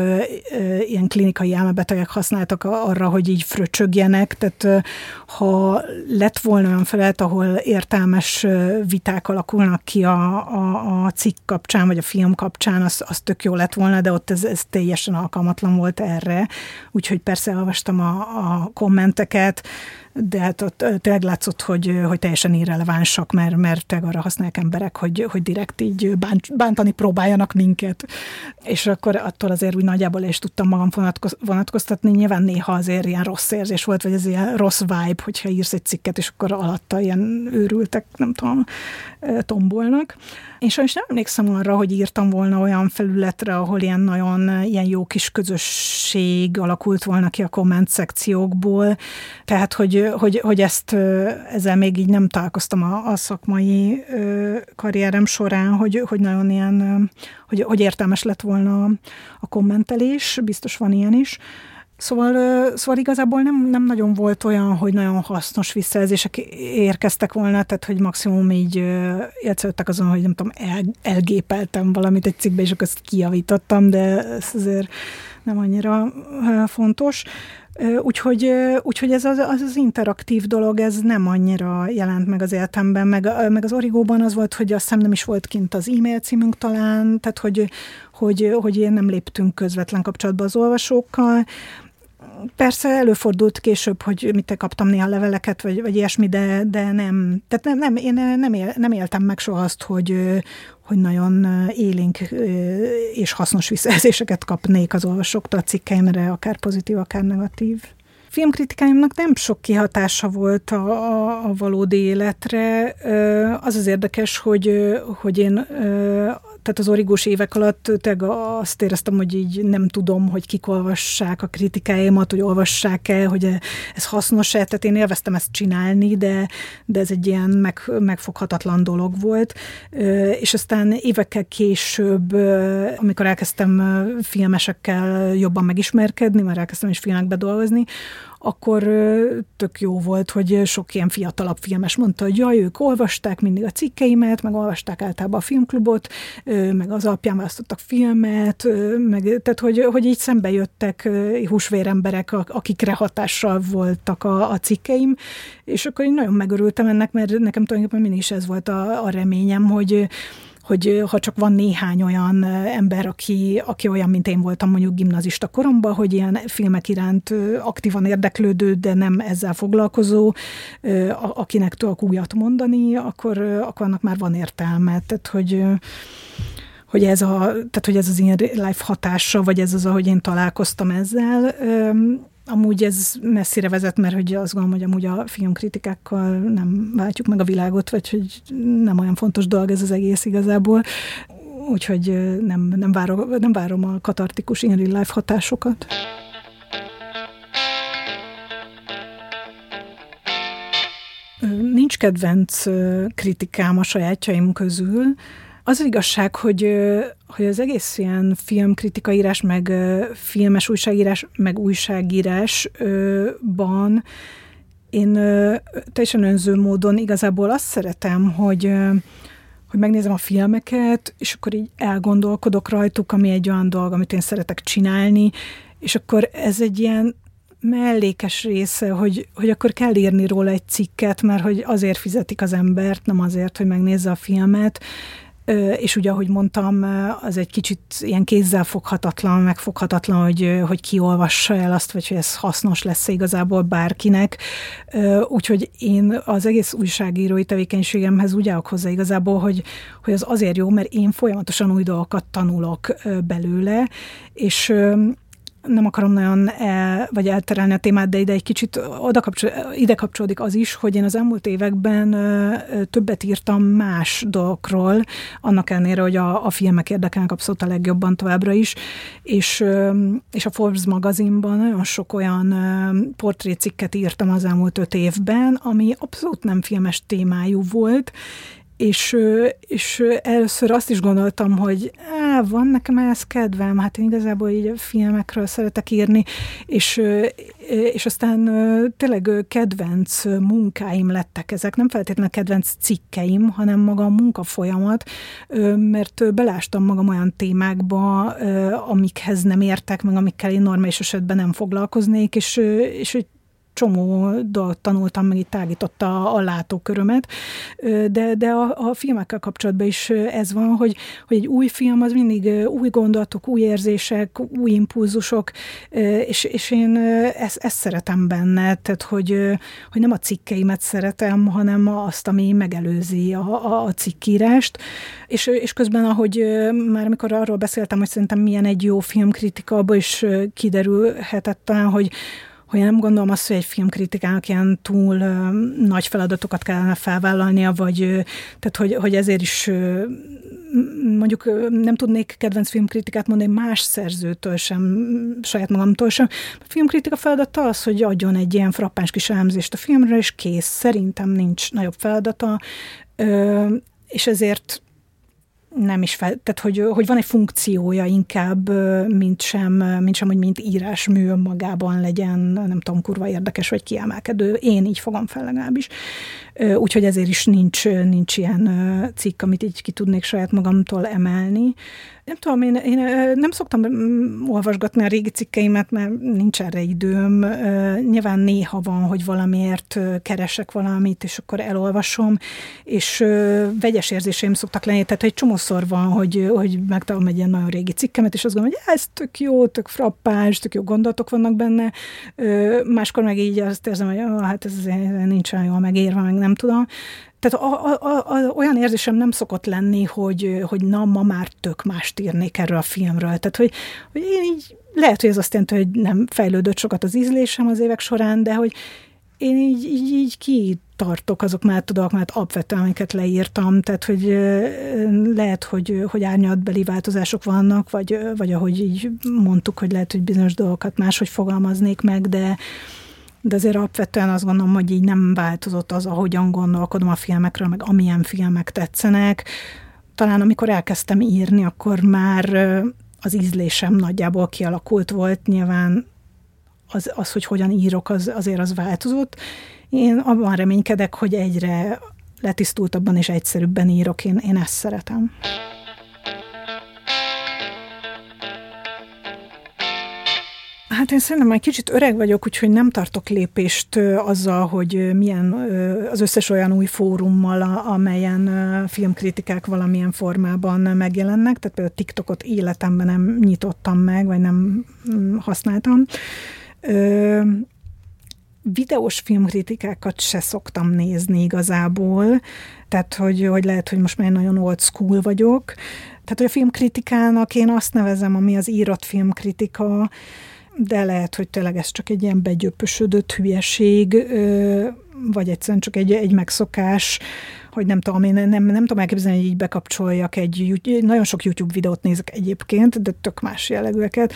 ilyen klinikai elmebetegek használtak arra, hogy így fröcsögjenek, tehát ha lett volna olyan felület, ahol értelmes viták alakulnak ki a, a, a cikk kapcsán, vagy a film kapcsán, az, az tök jó lett volna, de ott ez, ez teljesen alkalmatlan volt erre. Úgyhogy persze olvastam a, a kommenteket, de hát ott tényleg látszott, hogy, hogy teljesen irrelevánsak, mert, mert tényleg arra használják emberek, hogy, hogy direkt így bánt, bántani próbáljanak minket. És akkor attól azért úgy nagyjából is tudtam magam vonatkoztatni. Nyilván néha azért ilyen rossz érzés volt, vagy ez ilyen rossz vibe, hogyha írsz egy cikket, és akkor alatta ilyen őrültek, nem tudom, tombolnak. Én sajnos nem emlékszem arra, hogy írtam volna olyan felületre, ahol ilyen nagyon ilyen jó kis közösség alakult volna ki a komment szekciókból, tehát hogy, hogy, hogy ezt ezzel még így nem találkoztam a, a szakmai karrierem során, hogy, hogy nagyon ilyen, hogy, hogy értelmes lett volna a kommentelés, biztos van ilyen is. Szóval, szóval igazából nem, nem nagyon volt olyan, hogy nagyon hasznos visszajelzések érkeztek volna, tehát hogy maximum így értsződtek azon, hogy nem tudom, el, elgépeltem valamit egy cikkbe, és akkor ezt kijavítottam, de ez azért nem annyira fontos. Úgyhogy, úgyhogy ez az, az, az interaktív dolog, ez nem annyira jelent meg az életemben, meg, meg az Origóban az volt, hogy azt hiszem nem is volt kint az e-mail címünk talán, tehát hogy, hogy, hogy én nem léptünk közvetlen kapcsolatba az olvasókkal, Persze előfordult később, hogy mit kaptam néha leveleket, vagy, vagy ilyesmi, de, de nem, tehát nem, nem, én nem, él, nem éltem meg soha azt, hogy, hogy nagyon élénk és hasznos visszajelzéseket kapnék az olvasóktól a cikkeimre, akár pozitív, akár negatív filmkritikáimnak nem sok kihatása volt a, a, a valódi életre. Az az érdekes, hogy, hogy én tehát az origós évek alatt tényleg azt éreztem, hogy így nem tudom, hogy kik olvassák a kritikáimat, hogy olvassák-e, hogy ez hasznos-e, tehát én élveztem ezt csinálni, de, de ez egy ilyen meg, megfoghatatlan dolog volt. És aztán évekkel később, amikor elkezdtem filmesekkel jobban megismerkedni, mert elkezdtem is filmekbe dolgozni, akkor tök jó volt, hogy sok ilyen fiatalabb filmes mondta, hogy jaj, ők olvasták mindig a cikkeimet, meg olvasták általában a filmklubot, meg az alapján választottak filmet, meg, tehát hogy, hogy így szembe jöttek húsvéremberek, akikre hatással voltak a, a cikkeim, és akkor én nagyon megörültem ennek, mert nekem tulajdonképpen mindig is ez volt a, a reményem, hogy hogy ha csak van néhány olyan ember, aki, aki olyan, mint én voltam mondjuk gimnazista koromban, hogy ilyen filmek iránt aktívan érdeklődő, de nem ezzel foglalkozó, akinek tudok újat mondani, akkor, akkor annak már van értelme. Tehát, hogy hogy ez, a, tehát, hogy ez az ilyen life hatása, vagy ez az, ahogy én találkoztam ezzel, amúgy ez messzire vezet, mert hogy azt gondolom, hogy amúgy a filmkritikákkal nem váltjuk meg a világot, vagy hogy nem olyan fontos dolog ez az egész igazából. Úgyhogy nem, nem, várom, nem várom a katartikus in real life hatásokat. Nincs kedvenc kritikám a sajátjaim közül, az, az igazság, hogy, hogy az egész ilyen filmkritikaírás, meg filmes újságírás, meg újságírásban én teljesen önző módon igazából azt szeretem, hogy hogy megnézem a filmeket, és akkor így elgondolkodok rajtuk, ami egy olyan dolog, amit én szeretek csinálni, és akkor ez egy ilyen mellékes része, hogy, hogy akkor kell írni róla egy cikket, mert hogy azért fizetik az embert, nem azért, hogy megnézze a filmet, és ugye, ahogy mondtam, az egy kicsit ilyen kézzelfoghatatlan, megfoghatatlan, hogy, hogy ki olvassa el azt, vagy hogy ez hasznos lesz igazából bárkinek. Úgyhogy én az egész újságírói tevékenységemhez úgy állok hozzá igazából, hogy, hogy az azért jó, mert én folyamatosan új dolgokat tanulok belőle, és nem akarom nagyon el, vagy elterelni a témát, de ide egy kicsit oda kapcsol, ide kapcsolódik az is, hogy én az elmúlt években többet írtam más dolgokról, annak ellenére, hogy a, a filmek érdekelnek abszolút a legjobban továbbra is, és, és a Forbes magazinban nagyon sok olyan portrécikket írtam az elmúlt öt évben, ami abszolút nem filmes témájú volt, és, és először azt is gondoltam, hogy de van nekem ehhez kedvem, hát én igazából így a filmekről szeretek írni, és, és aztán tényleg kedvenc munkáim lettek ezek, nem feltétlenül kedvenc cikkeim, hanem maga a munkafolyamat, mert belástam magam olyan témákba, amikhez nem értek, meg amikkel én normális esetben nem foglalkoznék, és, és csomó dolgot tanultam, meg itt tágította a látókörömet, de, de a, a filmekkel kapcsolatban is ez van, hogy, hogy egy új film az mindig új gondolatok, új érzések, új impulzusok, és, és én ezt, ezt szeretem benne, tehát hogy, hogy nem a cikkeimet szeretem, hanem azt, ami megelőzi a, a, a cikkírást, és, és közben, ahogy már amikor arról beszéltem, hogy szerintem milyen egy jó filmkritika, abból is kiderülhetett talán, hogy, hogy nem gondolom azt, hogy egy filmkritikának ilyen túl nagy feladatokat kellene felvállalnia, vagy tehát hogy, hogy ezért is mondjuk nem tudnék kedvenc filmkritikát mondani más szerzőtől sem, saját magamtól sem. A filmkritika feladata az, hogy adjon egy ilyen frappáns kis elemzést a filmre, és kész. Szerintem nincs nagyobb feladata, és ezért nem is fel, tehát hogy, hogy van egy funkciója inkább, mint sem, mint sem, hogy mint írásmű magában legyen, nem tudom, kurva érdekes vagy kiemelkedő. Én így fogom fel legalábbis. Úgyhogy ezért is nincs, nincs ilyen cikk, amit így ki tudnék saját magamtól emelni. Nem tudom, én, én nem szoktam mm, olvasgatni a régi cikkeimet, mert nincs erre időm. Nyilván néha van, hogy valamiért keresek valamit, és akkor elolvasom, és vegyes érzéseim szoktak lenni. Tehát egy csomószor van, hogy, hogy megtalálom egy ilyen nagyon régi cikkemet, és azt gondolom, hogy ez tök jó, tök frappáns, tök jó gondolatok vannak benne. Máskor meg így azt érzem, hogy oh, hát ez nincs olyan jól megírva, meg nem tudom. Tehát a, a, a, olyan érzésem nem szokott lenni, hogy, hogy na, ma már tök mást írnék erről a filmről. Tehát, hogy, hogy én így, lehet, hogy ez azt jelenti, hogy nem fejlődött sokat az ízlésem az évek során, de hogy én így, így, így kitartok azok már tudok, mert alapvetően, amiket leírtam, tehát, hogy lehet, hogy, hogy árnyatbeli változások vannak, vagy, vagy ahogy így mondtuk, hogy lehet, hogy bizonyos dolgokat máshogy fogalmaznék meg, de, de azért alapvetően azt gondolom, hogy így nem változott az, ahogyan gondolkodom a filmekről, meg amilyen filmek tetszenek. Talán amikor elkezdtem írni, akkor már az ízlésem nagyjából kialakult volt, nyilván az, az hogy hogyan írok, az, azért az változott. Én abban reménykedek, hogy egyre letisztultabban és egyszerűbben írok, én, én ezt szeretem. Hát én szerintem már kicsit öreg vagyok, úgyhogy nem tartok lépést azzal, hogy milyen az összes olyan új fórummal, amelyen filmkritikák valamilyen formában megjelennek, tehát például TikTokot életemben nem nyitottam meg, vagy nem mm, használtam. Videós filmkritikákat se szoktam nézni igazából, tehát hogy, hogy lehet, hogy most már nagyon old school vagyok. Tehát, hogy a filmkritikának én azt nevezem, ami az írott filmkritika, de lehet, hogy tényleg ez csak egy ilyen begyöpösödött hülyeség, vagy egyszerűen csak egy, egy megszokás, hogy nem tudom, én nem, nem tudom elképzelni, hogy így bekapcsoljak egy, nagyon sok YouTube videót nézek egyébként, de tök más jellegűeket.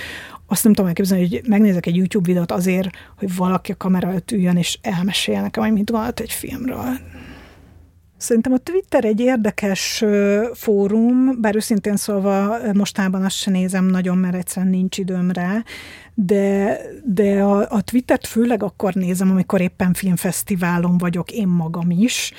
Azt nem tudom elképzelni, hogy megnézek egy YouTube videót azért, hogy valaki a kamera előtt üljön, és elmesélje nekem, hogy mit gondolt egy filmről. Szerintem a Twitter egy érdekes fórum, bár őszintén szólva mostában azt sem nézem nagyon, mert egyszerűen nincs időm rá, de, de a, a Twittert főleg akkor nézem, amikor éppen filmfesztiválon vagyok én magam is,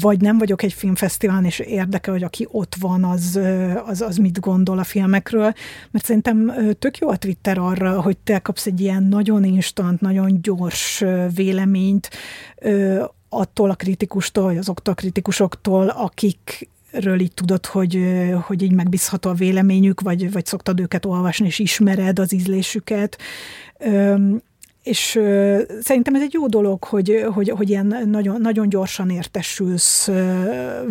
vagy nem vagyok egy filmfesztiválon, és érdekel, hogy aki ott van, az, az, az mit gondol a filmekről, mert szerintem tök jó a Twitter arra, hogy te kapsz egy ilyen nagyon instant, nagyon gyors véleményt, attól a kritikustól, vagy azoktól a kritikusoktól, akik ről így tudod, hogy, hogy így megbízható a véleményük, vagy, vagy szoktad őket olvasni, és ismered az ízlésüket és uh, szerintem ez egy jó dolog, hogy, hogy, hogy ilyen nagyon, nagyon gyorsan értesülsz uh,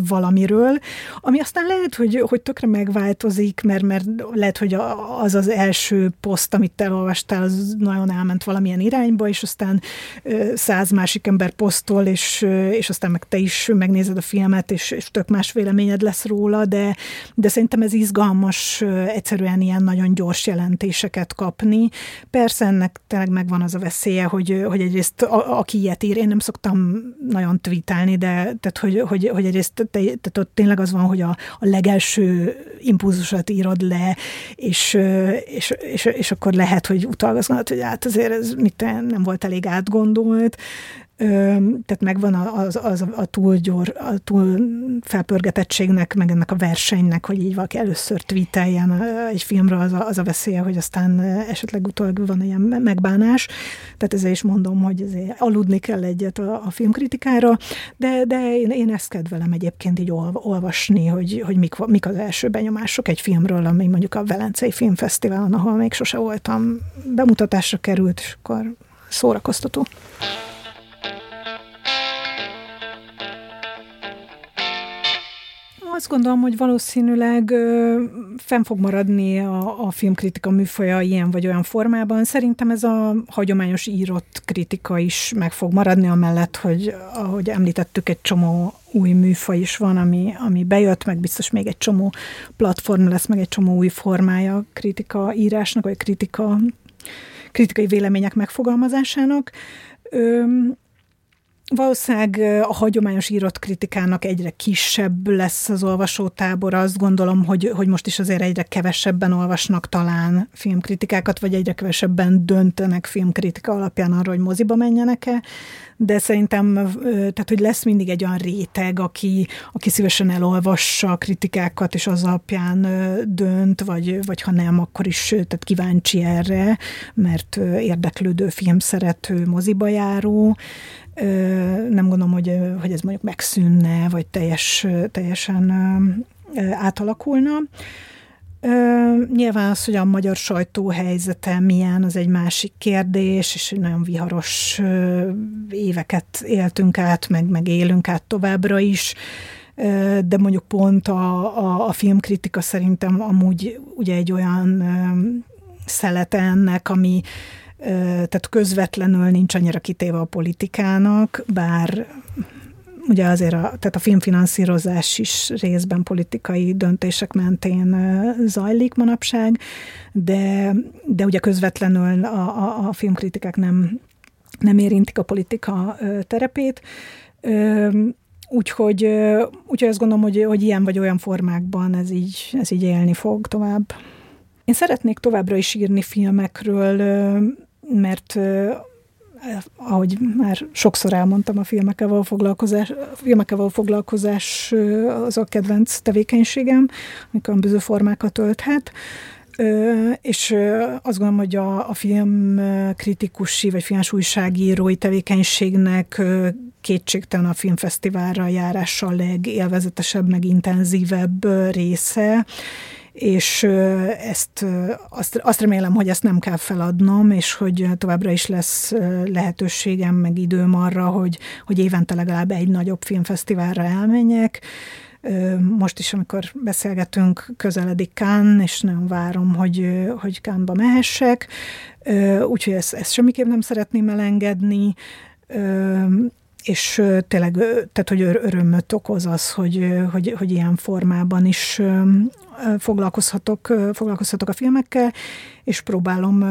valamiről, ami aztán lehet, hogy, hogy tökre megváltozik, mert, mert lehet, hogy az az első poszt, amit te olvastál, az nagyon elment valamilyen irányba, és aztán uh, száz másik ember posztol, és, uh, és aztán meg te is megnézed a filmet, és, és tök más véleményed lesz róla, de, de szerintem ez izgalmas uh, egyszerűen ilyen nagyon gyors jelentéseket kapni. Persze ennek tényleg megvan az a veszélye, hogy, hogy egyrészt a, aki ilyet ír, én nem szoktam nagyon tweetálni, de tehát, hogy, hogy, hogy egyrészt te, tehát ott tényleg az van, hogy a, a legelső impulzusat írod le, és, és, és, és akkor lehet, hogy utalgaznak, hogy hát azért ez mit nem volt elég átgondolt, tehát megvan az, az a túl gyor, a túl felpörgetettségnek, meg ennek a versenynek, hogy így valaki először tweeteljen egy filmről, az a, az a veszélye, hogy aztán esetleg utólag van ilyen megbánás. Tehát ezért is mondom, hogy ezért aludni kell egyet a, a filmkritikára, de, de én, én ezt kedvelem egyébként így ol, olvasni, hogy, hogy mik, mik az első benyomások egy filmről, ami mondjuk a Velencei Filmfesztiválon, ahol még sose voltam, bemutatásra került, és akkor szórakoztató. Azt gondolom, hogy valószínűleg fenn fog maradni a, a filmkritika műfaja ilyen vagy olyan formában. Szerintem ez a hagyományos írott kritika is meg fog maradni, amellett, hogy ahogy említettük, egy csomó új műfaj is van, ami, ami bejött, meg biztos még egy csomó platform lesz, meg egy csomó új formája kritika írásnak, vagy kritika, kritikai vélemények megfogalmazásának. Valószínűleg a hagyományos írott kritikának egyre kisebb lesz az olvasótábor. Azt gondolom, hogy, hogy most is azért egyre kevesebben olvasnak talán filmkritikákat, vagy egyre kevesebben döntenek filmkritika alapján arra, hogy moziba menjenek-e. De szerintem, tehát, hogy lesz mindig egy olyan réteg, aki, aki szívesen elolvassa a kritikákat, és az alapján dönt, vagy, vagy ha nem, akkor is tehát kíváncsi erre, mert érdeklődő filmszerető, moziba járó nem gondolom, hogy, hogy ez mondjuk megszűnne, vagy teljes, teljesen átalakulna. Nyilván az, hogy a magyar sajtó helyzete milyen, az egy másik kérdés, és nagyon viharos éveket éltünk át, meg, meg élünk át továbbra is, de mondjuk pont a, a, a filmkritika szerintem amúgy ugye egy olyan szelete ennek, ami, tehát közvetlenül nincs annyira kitéve a politikának, bár ugye azért a, tehát a filmfinanszírozás is részben politikai döntések mentén zajlik manapság, de, de ugye közvetlenül a, a, a filmkritikák nem, nem érintik a politika terepét. Úgyhogy, úgyhogy azt gondolom, hogy, hogy ilyen vagy olyan formákban ez így, ez így élni fog tovább. Én szeretnék továbbra is írni filmekről, mert ahogy már sokszor elmondtam, a filmekkel való foglalkozás, a filmekkel való foglalkozás az a kedvenc tevékenységem, ami különböző formákat ölthet. És azt gondolom, hogy a, a film kritikusi vagy filmes újságírói tevékenységnek kétségtelen a filmfesztiválra járása a legélvezetesebb, meg intenzívebb része, és ezt azt, azt remélem, hogy ezt nem kell feladnom, és hogy továbbra is lesz lehetőségem, meg időm arra, hogy, hogy évente legalább egy nagyobb filmfesztiválra elmenjek. Most is, amikor beszélgetünk, közeledik Kán, és nagyon várom, hogy, hogy Kánba mehessek, úgyhogy ezt, ezt semmiképp nem szeretném elengedni, és tényleg, tehát hogy örömöt okoz az, hogy, hogy, hogy ilyen formában is foglalkozhatok, foglalkozhatok a filmekkel, és próbálom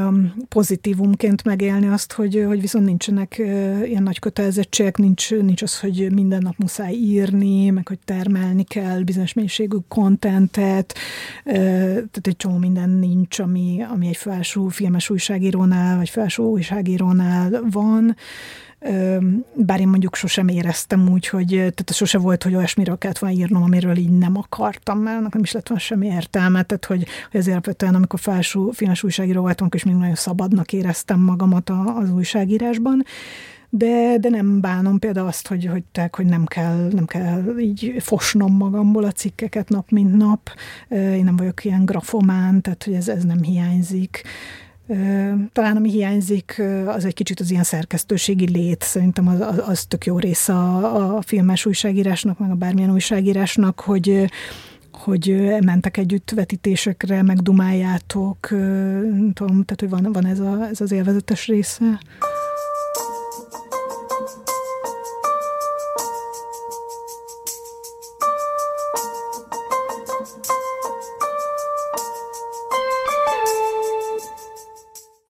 pozitívumként megélni azt, hogy, hogy viszont nincsenek ilyen nagy kötelezettségek, nincs, nincs az, hogy minden nap muszáj írni, meg hogy termelni kell bizonyos mennyiségű kontentet, tehát egy csomó minden nincs, ami, ami egy felső filmes újságírónál, vagy felső újságírónál van, bár én mondjuk sosem éreztem úgy, hogy tehát sose volt, hogy olyasmiről kellett volna írnom, amiről így nem akartam, mert annak nem is lett volna semmi értelme, tehát hogy, hogy ezért alapvetően, amikor felső filmes újságíró voltam, és még nagyon szabadnak éreztem magamat az újságírásban, de, de nem bánom például azt, hogy, hogy, tehát, hogy nem, kell, nem kell így fosnom magamból a cikkeket nap, mint nap. Én nem vagyok ilyen grafomán, tehát hogy ez, ez nem hiányzik. Talán ami hiányzik, az egy kicsit az ilyen szerkesztőségi lét. Szerintem az, az, az tök jó része a, a filmes újságírásnak, meg a bármilyen újságírásnak, hogy hogy mentek együtt vetítésekre, meg dumáljátok, tudom, tehát hogy van, van ez, a, ez az élvezetes része.